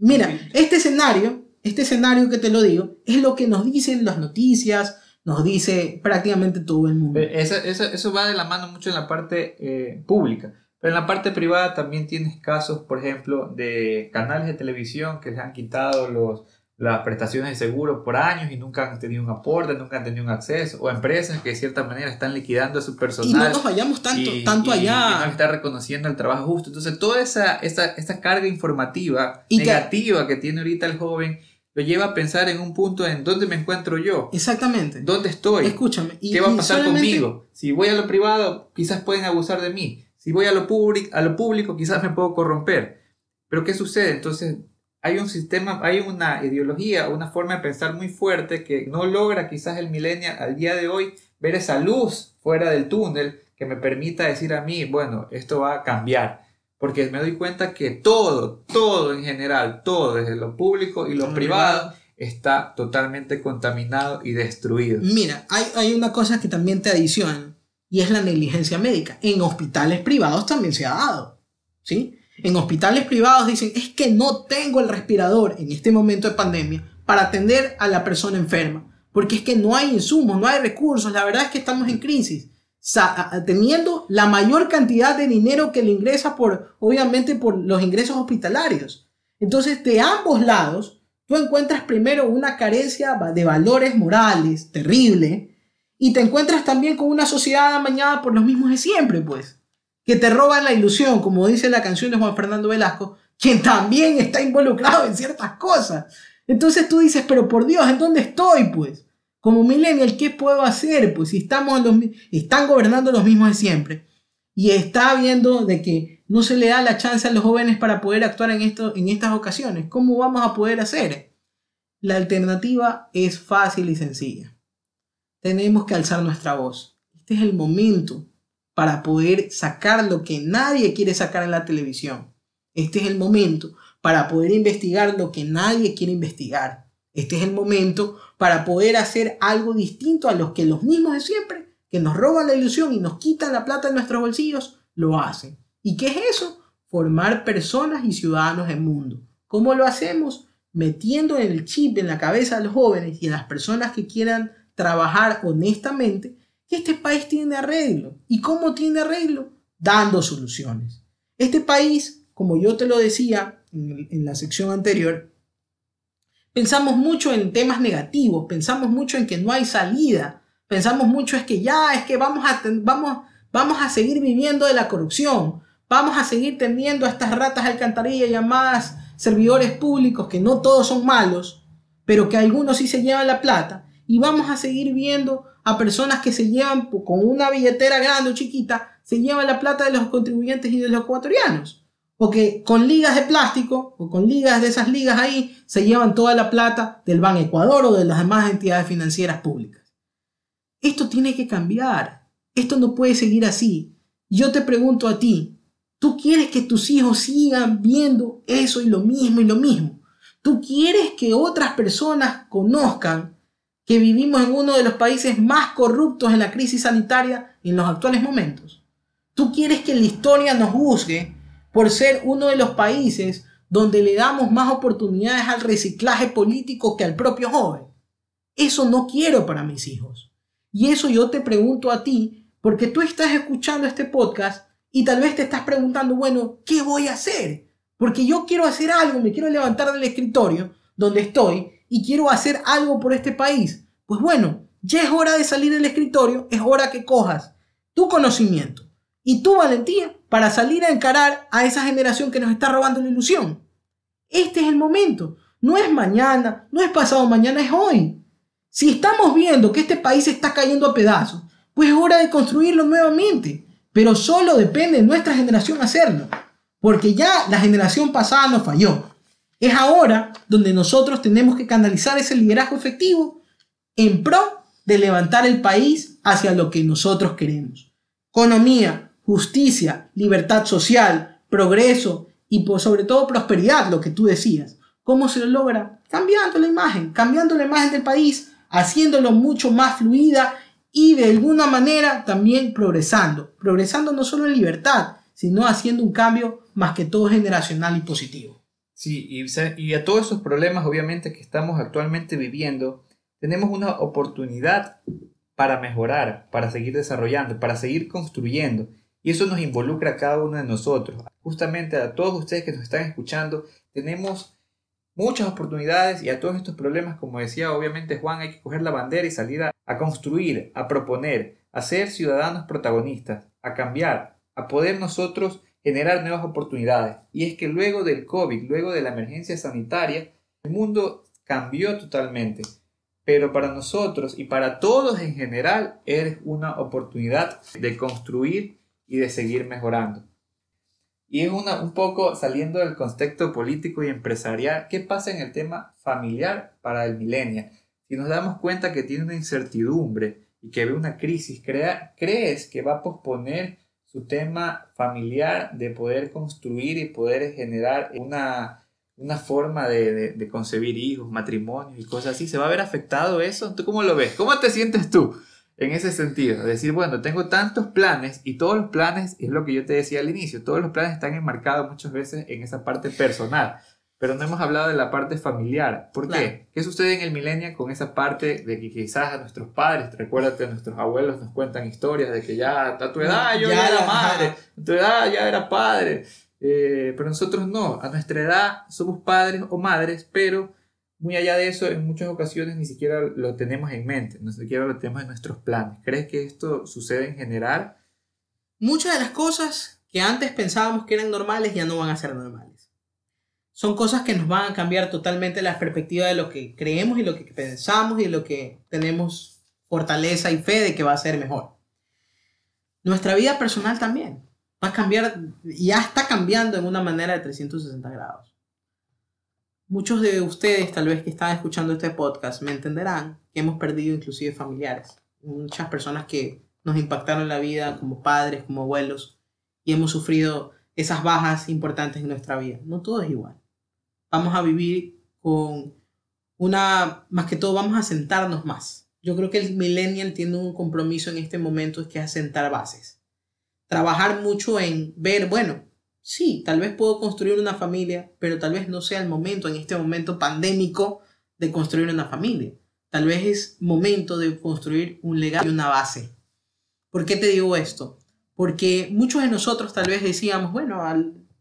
Mira, este escenario, este escenario que te lo digo, es lo que nos dicen las noticias, nos dice prácticamente todo el mundo. Eso, eso, va de la mano mucho en la parte eh, pública. Pero en la parte privada también tienes casos, por ejemplo, de canales de televisión que les han quitado los, las prestaciones de seguro por años y nunca han tenido un aporte, nunca han tenido un acceso, o empresas que de cierta manera están liquidando a su personal. Y no nos vayamos tanto, tanto allá. Y no está reconociendo el trabajo justo. Entonces, toda esa, esa, esa carga informativa negativa que... tiene ahorita el joven lo lleva a pensar en un punto en dónde me encuentro yo. Exactamente. ¿Dónde estoy? Escúchame. ¿Qué va a pasar conmigo? Si voy a lo privado, quizás pueden abusar de mí. Si voy a lo, a lo público, quizás me puedo corromper. Pero ¿qué sucede? Entonces hay un sistema, hay una ideología, una forma de pensar muy fuerte que no logra quizás el millennial al día de hoy ver esa luz fuera del túnel que me permita decir a mí, bueno, esto va a cambiar. Porque me doy cuenta que todo, todo en general, todo, desde lo público y lo privado, está totalmente contaminado y destruido. Mira, hay, hay una cosa que también te adiciona y es la negligencia médica. En hospitales privados también se ha dado. ¿sí? En hospitales privados dicen, es que no tengo el respirador en este momento de pandemia para atender a la persona enferma, porque es que no hay insumos, no hay recursos, la verdad es que estamos en crisis, teniendo la mayor cantidad de dinero que le ingresa por, obviamente, por los ingresos hospitalarios. Entonces, de ambos lados, tú encuentras primero una carencia de valores morales terrible y te encuentras también con una sociedad amañada por los mismos de siempre, pues que te roban la ilusión, como dice la canción de Juan Fernando Velasco, quien también está involucrado en ciertas cosas. Entonces tú dices, pero por Dios, ¿en dónde estoy? Pues, como millennial, ¿qué puedo hacer? Pues si estamos los, están gobernando los mismos de siempre. Y está viendo de que no se le da la chance a los jóvenes para poder actuar en, en estas ocasiones. ¿Cómo vamos a poder hacer? La alternativa es fácil y sencilla. Tenemos que alzar nuestra voz. Este es el momento para poder sacar lo que nadie quiere sacar en la televisión. Este es el momento para poder investigar lo que nadie quiere investigar. Este es el momento para poder hacer algo distinto a los que los mismos de siempre, que nos roban la ilusión y nos quitan la plata de nuestros bolsillos, lo hacen. ¿Y qué es eso? Formar personas y ciudadanos del mundo. ¿Cómo lo hacemos? Metiendo el chip en la cabeza de los jóvenes y a las personas que quieran trabajar honestamente que este país tiene arreglo. ¿Y cómo tiene arreglo? Dando soluciones. Este país, como yo te lo decía en, la sección anterior, pensamos mucho en temas negativos, pensamos mucho en que no hay salida, pensamos mucho es que ya, es que vamos a, vamos, vamos a seguir viviendo de la corrupción, vamos a seguir teniendo a estas ratas alcantarilla llamadas servidores públicos, que no todos son malos, pero que algunos sí se llevan la plata, y vamos a seguir viendo a personas que se llevan con una billetera grande o chiquita, se llevan la plata de los contribuyentes y de los ecuatorianos. O que con ligas de plástico o con ligas de esas ligas ahí se llevan toda la plata del Ban Ecuador o de las demás entidades financieras públicas. Esto tiene que cambiar. Esto no puede seguir así. Yo te pregunto a ti, ¿tú quieres que tus hijos sigan viendo eso y lo mismo y lo mismo? ¿Tú quieres que otras personas conozcan que vivimos en uno de los países más corruptos en la crisis sanitaria en los actuales momentos? ¿Tú quieres que la historia nos juzgue por ser uno de los países donde le damos más oportunidades al reciclaje político que al propio joven? Eso no quiero para mis hijos. Y eso yo te pregunto a ti, porque tú estás escuchando este podcast y tal vez te estás preguntando, bueno, ¿qué voy a hacer? Porque yo quiero hacer algo, me quiero levantar del escritorio donde estoy y quiero hacer algo por este país. Pues bueno, ya es hora de salir del escritorio, es hora que cojas tu conocimiento y tu valentía para salir a encarar a esa generación que nos está robando la ilusión. Este es el momento. No es mañana, no es pasado mañana, es hoy. Si estamos viendo que este país está cayendo a pedazos, pues es hora de construirlo nuevamente. Pero solo depende de nuestra generación hacerlo. Porque ya la generación pasada nos falló. Es ahora donde nosotros tenemos que canalizar ese liderazgo efectivo en pro de levantar el país hacia lo que nosotros queremos. Economía, justicia, libertad social, progreso y sobre todo prosperidad, lo que tú decías. ¿Cómo se lo logra? Cambiando la imagen, cambiando la imagen del país, haciéndolo mucho más fluida y de alguna manera también progresando. Progresando no solo en libertad, sino haciendo un cambio más que todo generacional y positivo. Sí, y, a todos esos problemas obviamente que estamos actualmente viviendo, tenemos una oportunidad para mejorar, para seguir desarrollando, para seguir construyendo. Y eso nos involucra a cada uno de nosotros. Justamente a todos ustedes que nos están escuchando, tenemos muchas oportunidades y a todos estos problemas, como decía obviamente Juan, hay que coger la bandera y salir a, construir, a proponer, a ser ciudadanos protagonistas, a cambiar, a poder nosotros generar nuevas oportunidades. Y es que luego del COVID, luego de la emergencia sanitaria, el mundo cambió totalmente. Pero para nosotros y para todos en general es una oportunidad de construir y de seguir mejorando. Y es una, un poco saliendo del contexto político y empresarial, ¿qué pasa en el tema familiar para el millennial? Si nos damos cuenta que tiene una incertidumbre y que ve una crisis, crea, ¿crees que va a posponer su tema familiar de poder construir y poder generar una, una forma de, de, concebir hijos, matrimonios y cosas así. ¿Se va a ver afectado eso? ¿Tú cómo lo ves? ¿Cómo te sientes tú En ese sentido, decir, bueno, tengo tantos planes y todos los planes, es lo que yo te decía al inicio, todos los planes están enmarcados muchas veces en esa parte personal, pero no hemos hablado de la parte familiar. ¿Por qué? ¿Qué sucede en el millennial con esa parte de que quizás a nuestros padres, recuérdate, nuestros abuelos nos cuentan historias de que ya a tu edad yo ya, era madre, a tu edad ya era padre, eh, pero nosotros no, a nuestra edad somos padres o madres, pero muy allá de eso, en muchas ocasiones ni siquiera lo tenemos en mente, ni siquiera lo tenemos en nuestros planes. ¿Crees que esto sucede en general? Muchas de las cosas que antes pensábamos que eran normales ya no van a ser normales. Son cosas que nos van a cambiar totalmente la perspectiva de lo que creemos y lo que pensamos y lo que tenemos fortaleza y fe de que va a ser mejor. Nuestra vida personal también va a cambiar, ya está cambiando en una manera de 360 grados. Muchos de ustedes, tal vez que están escuchando este podcast, me entenderán que hemos perdido inclusive familiares. Muchas personas que nos impactaron la vida como padres, como abuelos, y hemos sufrido esas bajas importantes en nuestra vida. No todo es igual. Vamos a vivir con una, más que todo, vamos a sentarnos más. Yo creo que el millennial tiene un compromiso en este momento, es que es asentar bases. Trabajar mucho en ver, bueno, sí, tal vez puedo construir una familia, pero tal vez no sea el momento en este momento pandémico de construir una familia. Tal vez es momento de construir un legado y una base. ¿Por qué te digo esto? Porque muchos de nosotros tal vez decíamos, bueno,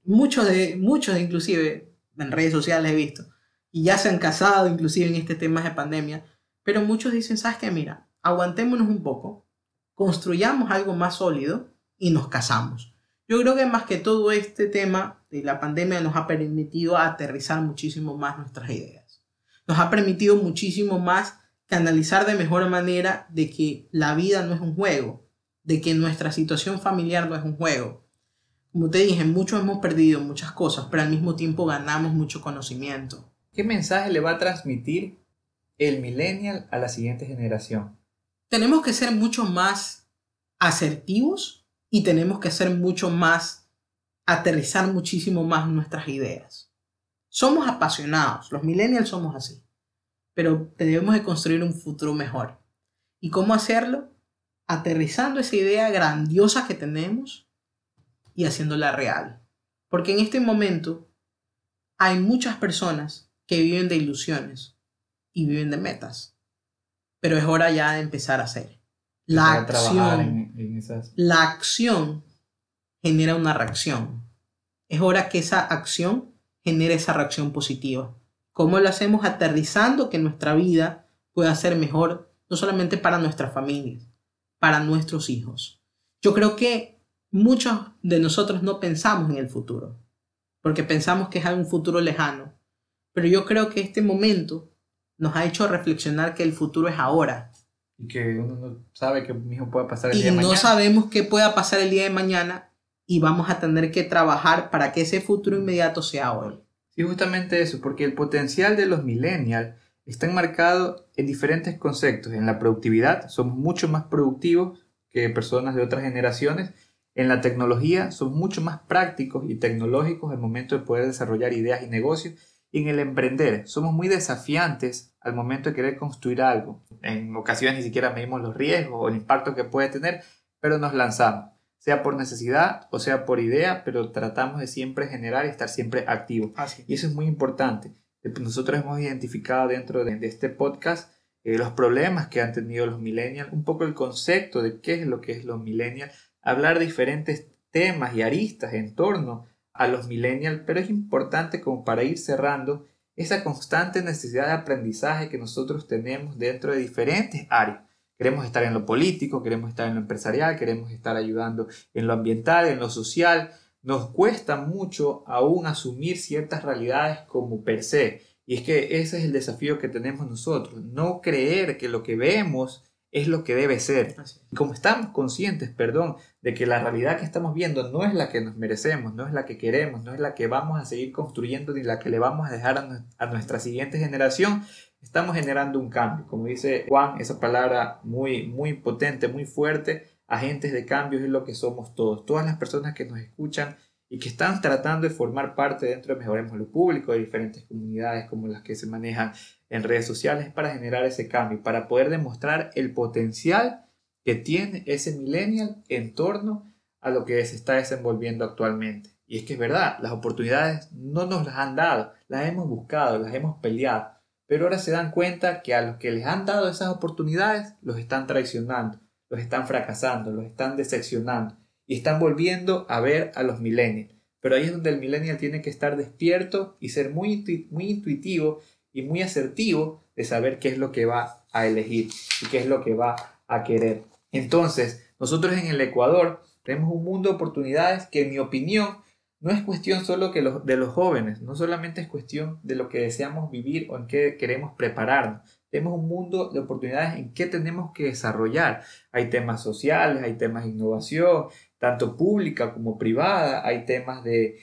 muchos de muchos inclusive en redes sociales he visto y ya se han casado inclusive en este tema de pandemia, pero muchos dicen, ¿sabes qué? Mira, aguantémonos un poco, construyamos algo más sólido y nos casamos. Yo creo que más que todo este tema de la pandemia nos ha permitido aterrizar muchísimo más nuestras ideas. Nos ha permitido muchísimo más canalizar de mejor manera de que la vida no es un juego, de que nuestra situación familiar no es un juego. Como te dije, muchos hemos perdido muchas cosas, pero al mismo tiempo ganamos mucho conocimiento. ¿Qué mensaje le va a transmitir el millennial a la siguiente generación? Tenemos que ser mucho más asertivos y tenemos que ser mucho más, aterrizar muchísimo más nuestras ideas. Somos apasionados, los millennials somos así, pero debemos de construir un futuro mejor. ¿Y cómo hacerlo? Aterrizando esa idea grandiosa que tenemos y haciéndola real. Porque en este momento hay muchas personas que viven de ilusiones y viven de metas, pero es hora ya de empezar a hacer. La acción, la acción genera una reacción. Es hora que esa acción genere esa reacción positiva. ¿Cómo lo hacemos? Aterrizando que nuestra vida pueda ser mejor, no solamente para nuestras familias, para nuestros hijos. Yo creo que muchos de nosotros no pensamos en el futuro, porque pensamos que es un futuro lejano. Pero yo creo que este momento nos ha hecho reflexionar que el futuro es ahora y que uno no sabe qué mismo pueda pasar el día de mañana. Y no sabemos qué pueda pasar el día de mañana y vamos a tener que trabajar para que ese futuro inmediato sea hoy. Sí, justamente eso, porque el potencial de los millennials está enmarcado en diferentes conceptos. En la productividad somos mucho más productivos que personas de otras generaciones. En la tecnología somos mucho más prácticos y tecnológicos al momento de poder desarrollar ideas y negocios. Y en el emprender somos muy desafiantes al momento de querer construir algo. En ocasiones ni siquiera medimos los riesgos o el impacto que puede tener, pero nos lanzamos, sea por necesidad o sea por idea, pero tratamos de siempre generar y estar siempre activos. Y eso es muy importante. Nosotros hemos identificado dentro de, este podcast eh, los problemas que han tenido los millennials, un poco el concepto de qué es lo que es los millennials, hablar diferentes temas y aristas en torno a los millennials, pero es importante como para ir cerrando esa constante necesidad de aprendizaje que nosotros tenemos dentro de diferentes áreas. Queremos estar en lo político, queremos estar en lo empresarial, queremos estar ayudando en lo ambiental, en lo social. Nos cuesta mucho aún asumir ciertas realidades como per se. Y es que ese es el desafío que tenemos nosotros, no creer que lo que vemos es lo que debe ser. como estamos conscientes, perdón, de que la realidad que estamos viendo no es la que nos merecemos, no es la que queremos, no es la que vamos a seguir construyendo ni la que le vamos a dejar a, nuestra siguiente generación, estamos generando un cambio. Como dice Juan, esa palabra muy, muy potente, muy fuerte, agentes de cambio es lo que somos todos. Todas las personas que nos escuchan y que están tratando de formar parte dentro de Mejoremos lo Público, de diferentes comunidades como las que se manejan en redes sociales para generar ese cambio, para poder demostrar el potencial que tiene ese millennial en torno a lo que se está desenvolviendo actualmente. Y es que es verdad, las oportunidades no nos las han dado, las hemos buscado, las hemos peleado, pero ahora se dan cuenta que a los que les han dado esas oportunidades los están traicionando, los están fracasando, los están decepcionando y están volviendo a ver a los millennials. Pero ahí es donde el millennial tiene que estar despierto y ser muy, muy intuitivo y muy asertivo de saber qué es lo que va a elegir y qué es lo que va a querer. Entonces, nosotros en el Ecuador tenemos un mundo de oportunidades que en mi opinión no es cuestión solo que de los jóvenes, no solamente es cuestión de lo que deseamos vivir o en qué queremos prepararnos. Tenemos un mundo de oportunidades en que tenemos que desarrollar. Hay temas sociales, hay temas de innovación, tanto pública como privada, hay temas de,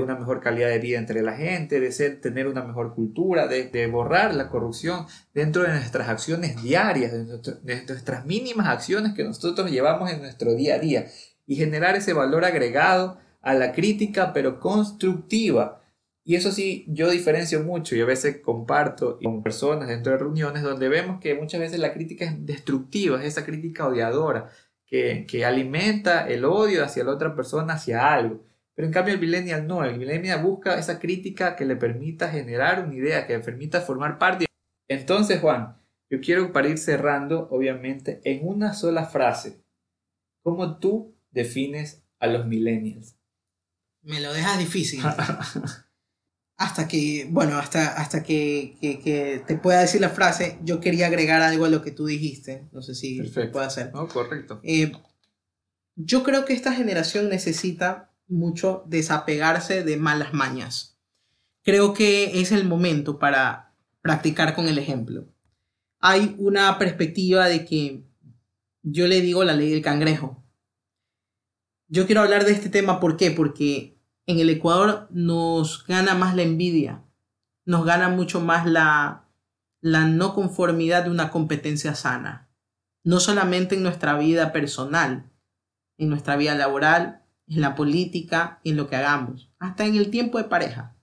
una mejor calidad de vida entre la gente, de ser, tener una mejor cultura, de, borrar la corrupción dentro de nuestras acciones diarias, de, de nuestras mínimas acciones que nosotros llevamos en nuestro día a día y generar ese valor agregado a la crítica, pero constructiva. Y eso sí, yo diferencio mucho y a veces comparto con personas dentro de reuniones donde vemos que muchas veces la crítica es destructiva, es esa crítica odiadora, que, que alimenta el odio hacia la otra persona, hacia algo. Pero en cambio el millennial no, el millennial busca esa crítica que le permita generar una idea, que le permita formar parte. Entonces, Juan, yo quiero para ir cerrando, obviamente, en una sola frase, ¿cómo tú defines a los millennials? Me lo dejas difícil. hasta que, bueno, hasta, hasta que, que, te pueda decir la frase, yo quería agregar algo a lo que tú dijiste. No sé si puede hacer. No, correcto. Eh, yo creo que esta generación necesita mucho desapegarse de malas mañas. Creo que es el momento para practicar con el ejemplo. Hay una perspectiva de que yo le digo la ley del cangrejo. Yo quiero hablar de este tema, ¿por qué? Porque en el Ecuador nos gana más la envidia, nos gana mucho más la, la no conformidad de una competencia sana, no solamente en nuestra vida personal, en nuestra vida laboral, en la política, en lo que hagamos, hasta en el tiempo de pareja.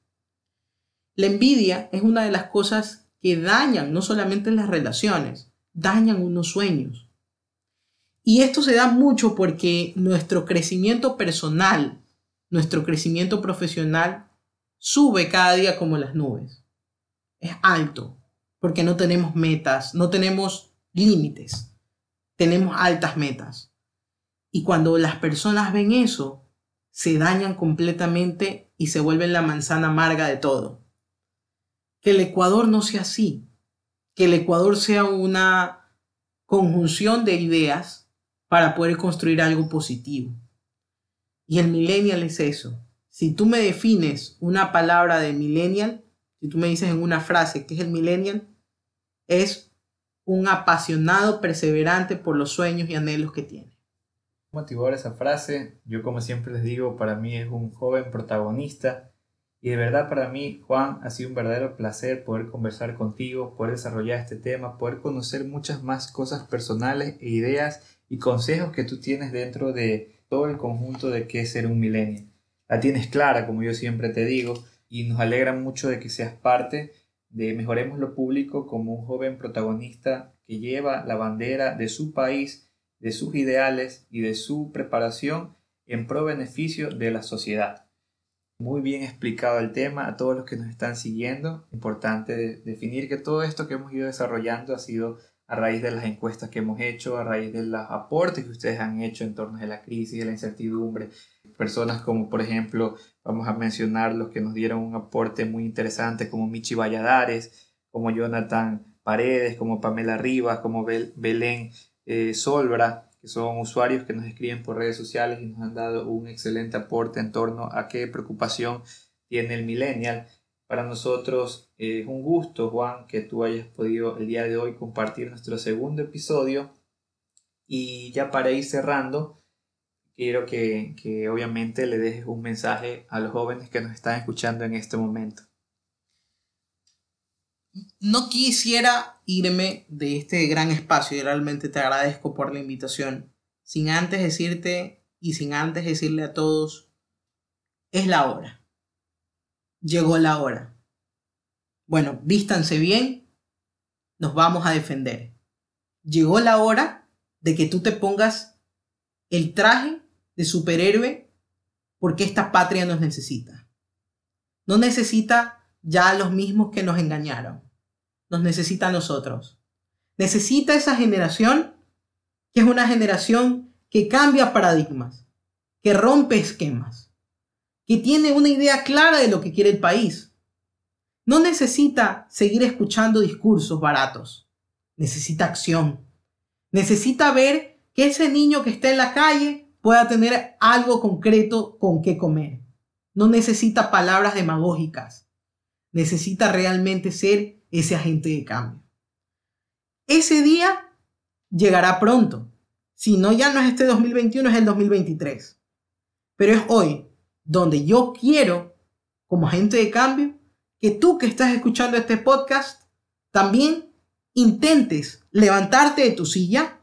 La envidia es una de las cosas que dañan no solamente las relaciones, dañan unos sueños. Y esto se da mucho porque nuestro crecimiento personal nuestro crecimiento profesional sube cada día como las nubes. Es alto, porque no tenemos metas, no tenemos límites, tenemos altas metas. Y cuando las personas ven eso, se dañan completamente y se vuelven la manzana amarga de todo. Que el Ecuador no sea así, que el Ecuador sea una conjunción de ideas para poder construir algo positivo. Y el millennial es eso. Si tú me defines una palabra de millennial, si tú me dices en una frase qué es el millennial, es un apasionado perseverante por los sueños y anhelos que tiene. Motivar esa frase, yo como siempre les digo, para mí es un joven protagonista y de verdad para mí, Juan, ha sido un verdadero placer poder conversar contigo, poder desarrollar este tema, poder conocer muchas más cosas personales e ideas y consejos que tú tienes dentro de todo el conjunto de qué es ser un milenio. La tienes clara, como yo siempre te digo, y nos alegra mucho de que seas parte de Mejoremos lo Público como un joven protagonista que lleva la bandera de su país, de sus ideales y de su preparación en pro beneficio de la sociedad. Muy bien explicado el tema a todos los que nos están siguiendo. Importante definir que todo esto que hemos ido desarrollando ha sido a raíz de las encuestas que hemos hecho, a raíz de los aportes que ustedes han hecho en torno a la crisis, de la incertidumbre. Personas como, por ejemplo, vamos a mencionar los que nos dieron un aporte muy interesante, como Michi Valladares, como Jonathan Paredes, como Pamela Rivas, como Belén eh, Solbra, que son usuarios que nos escriben por redes sociales y nos han dado un excelente aporte en torno a qué preocupación tiene el millennial para nosotros es un gusto, Juan, que tú hayas podido el día de hoy compartir nuestro segundo episodio. Y ya para ir cerrando, quiero que, que obviamente le dejes un mensaje a los jóvenes que nos están escuchando en este momento. No quisiera irme de este gran espacio y realmente te agradezco por la invitación, sin antes decirte y sin antes decirle a todos, es la hora llegó la hora. Bueno, vístanse bien, nos vamos a defender. Llegó la hora de que tú te pongas el traje de superhéroe porque esta patria nos necesita. No necesita ya a los mismos que nos engañaron. Nos necesita a nosotros. Necesita esa generación que es una generación que cambia paradigmas, que rompe esquemas, que tiene una idea clara de lo que quiere el país. No necesita seguir escuchando discursos baratos. Necesita acción. Necesita ver que ese niño que está en la calle pueda tener algo concreto con qué comer. No necesita palabras demagógicas. Necesita realmente ser ese agente de cambio. Ese día llegará pronto. Si no, ya no es este 2021, es el 2023. Pero es hoy donde yo quiero, como agente de cambio, que tú que estás escuchando este podcast, también intentes levantarte de tu silla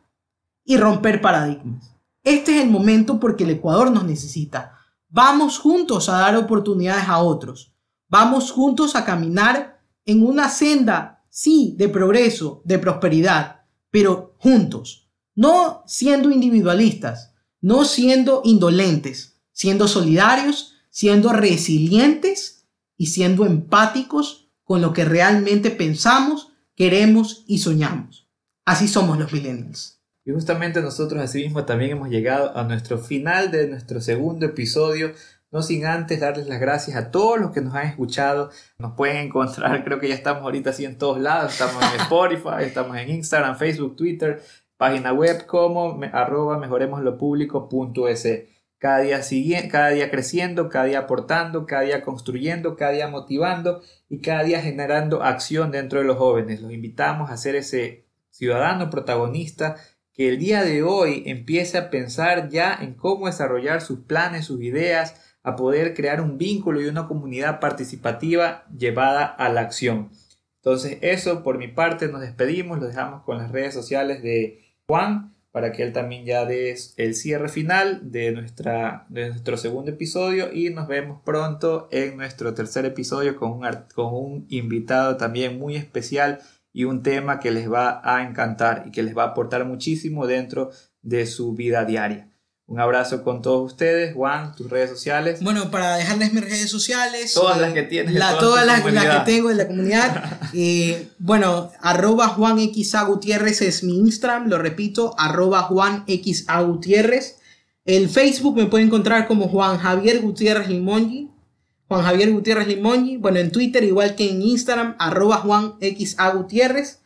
y romper paradigmas. Este es el momento porque el Ecuador nos necesita. Vamos juntos a dar oportunidades a otros. Vamos juntos a caminar en una senda, sí, de progreso, de prosperidad, pero juntos. No siendo individualistas, no siendo indolentes, siendo solidarios, siendo resilientes y siendo empáticos con lo que realmente pensamos, queremos y soñamos. Así somos los millennials. Y justamente nosotros asimismo también hemos llegado a nuestro final de nuestro segundo episodio. No sin antes darles las gracias a todos los que nos han escuchado. Nos pueden encontrar, creo que ya estamos ahorita así en todos lados. Estamos en Spotify, estamos en Instagram, Facebook, Twitter, página web como arroba mejoremoslopublico.es. Cada día, cada día creciendo, cada día aportando, cada día construyendo, cada día motivando y cada día generando acción dentro de los jóvenes. Los invitamos a ser ese ciudadano protagonista que el día de hoy empiece a pensar ya en cómo desarrollar sus planes, sus ideas, a poder crear un vínculo y una comunidad participativa llevada a la acción. Entonces eso por mi parte nos despedimos, lo dejamos con las redes sociales de Juan para que él también ya dé el cierre final de, nuestra, de nuestro segundo episodio y nos vemos pronto en nuestro tercer episodio con un, con un invitado también muy especial y un tema que les va a encantar y que les va a aportar muchísimo dentro de su vida diaria. Un abrazo con todos ustedes. Juan, tus redes sociales. Bueno, para dejarles mis redes sociales. Todas las que tienes. todas las, que tengo en la comunidad. eh, bueno, arroba Juan X Gutiérrez es mi Instagram. Lo repito, arroba Juan X Gutiérrez. El Facebook me puede encontrar como Juan Javier Gutiérrez Limongi. Juan Javier Gutiérrez Limongi. Bueno, en Twitter, igual que en Instagram, arroba Juan X A Gutiérrez.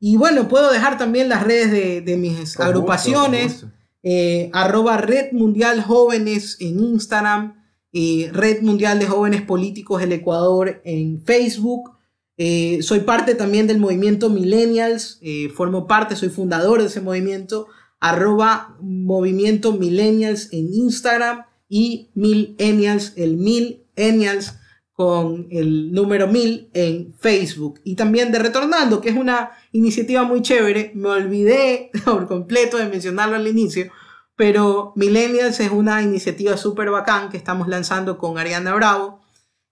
Y bueno, puedo dejar también las redes de, mis agrupaciones. Eh, arroba Red Mundial Jóvenes en Instagram. Eh, Red Mundial de Jóvenes Políticos del Ecuador en Facebook. Eh, soy parte también del movimiento Millennials. formo parte, soy fundador de ese movimiento. Arroba Movimiento Millennials en Instagram. Y Millennials, el mil Ennials con el número 1000 en Facebook. Y también de Retornando, que es una iniciativa muy chévere. Me olvidé por completo de mencionarlo al inicio, pero Millennials es una iniciativa súper bacán que estamos lanzando con Ariana Bravo.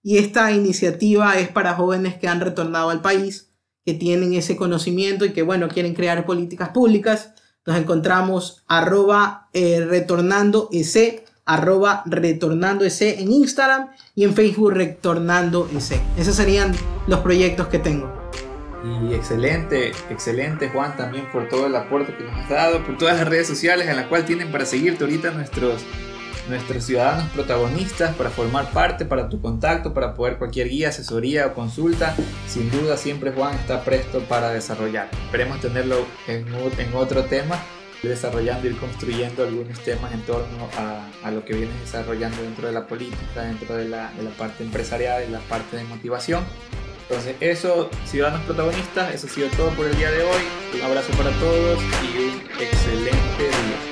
Y esta iniciativa es para jóvenes que han retornado al país, que tienen ese conocimiento y que, bueno, quieren crear políticas públicas. Nos encontramos arroba eh, retornando ese arroba retornando ese en Instagram y en Facebook retornando ese. Esos serían los proyectos que tengo. Y excelente, excelente Juan también por todo el aporte que nos has dado, por todas las redes sociales en las cuales tienen para seguirte ahorita nuestros, nuestros ciudadanos protagonistas, para formar parte, para tu contacto, para poder cualquier guía, asesoría o consulta. Sin duda siempre Juan está presto para desarrollar. Esperemos tenerlo en, en otro tema desarrollando, ir construyendo algunos temas en torno a, lo que vienes desarrollando dentro de la política, dentro de la, parte empresarial, de la parte de motivación. Entonces eso, ciudadanos protagonistas, eso ha sido todo por el día de hoy. Un abrazo para todos y un excelente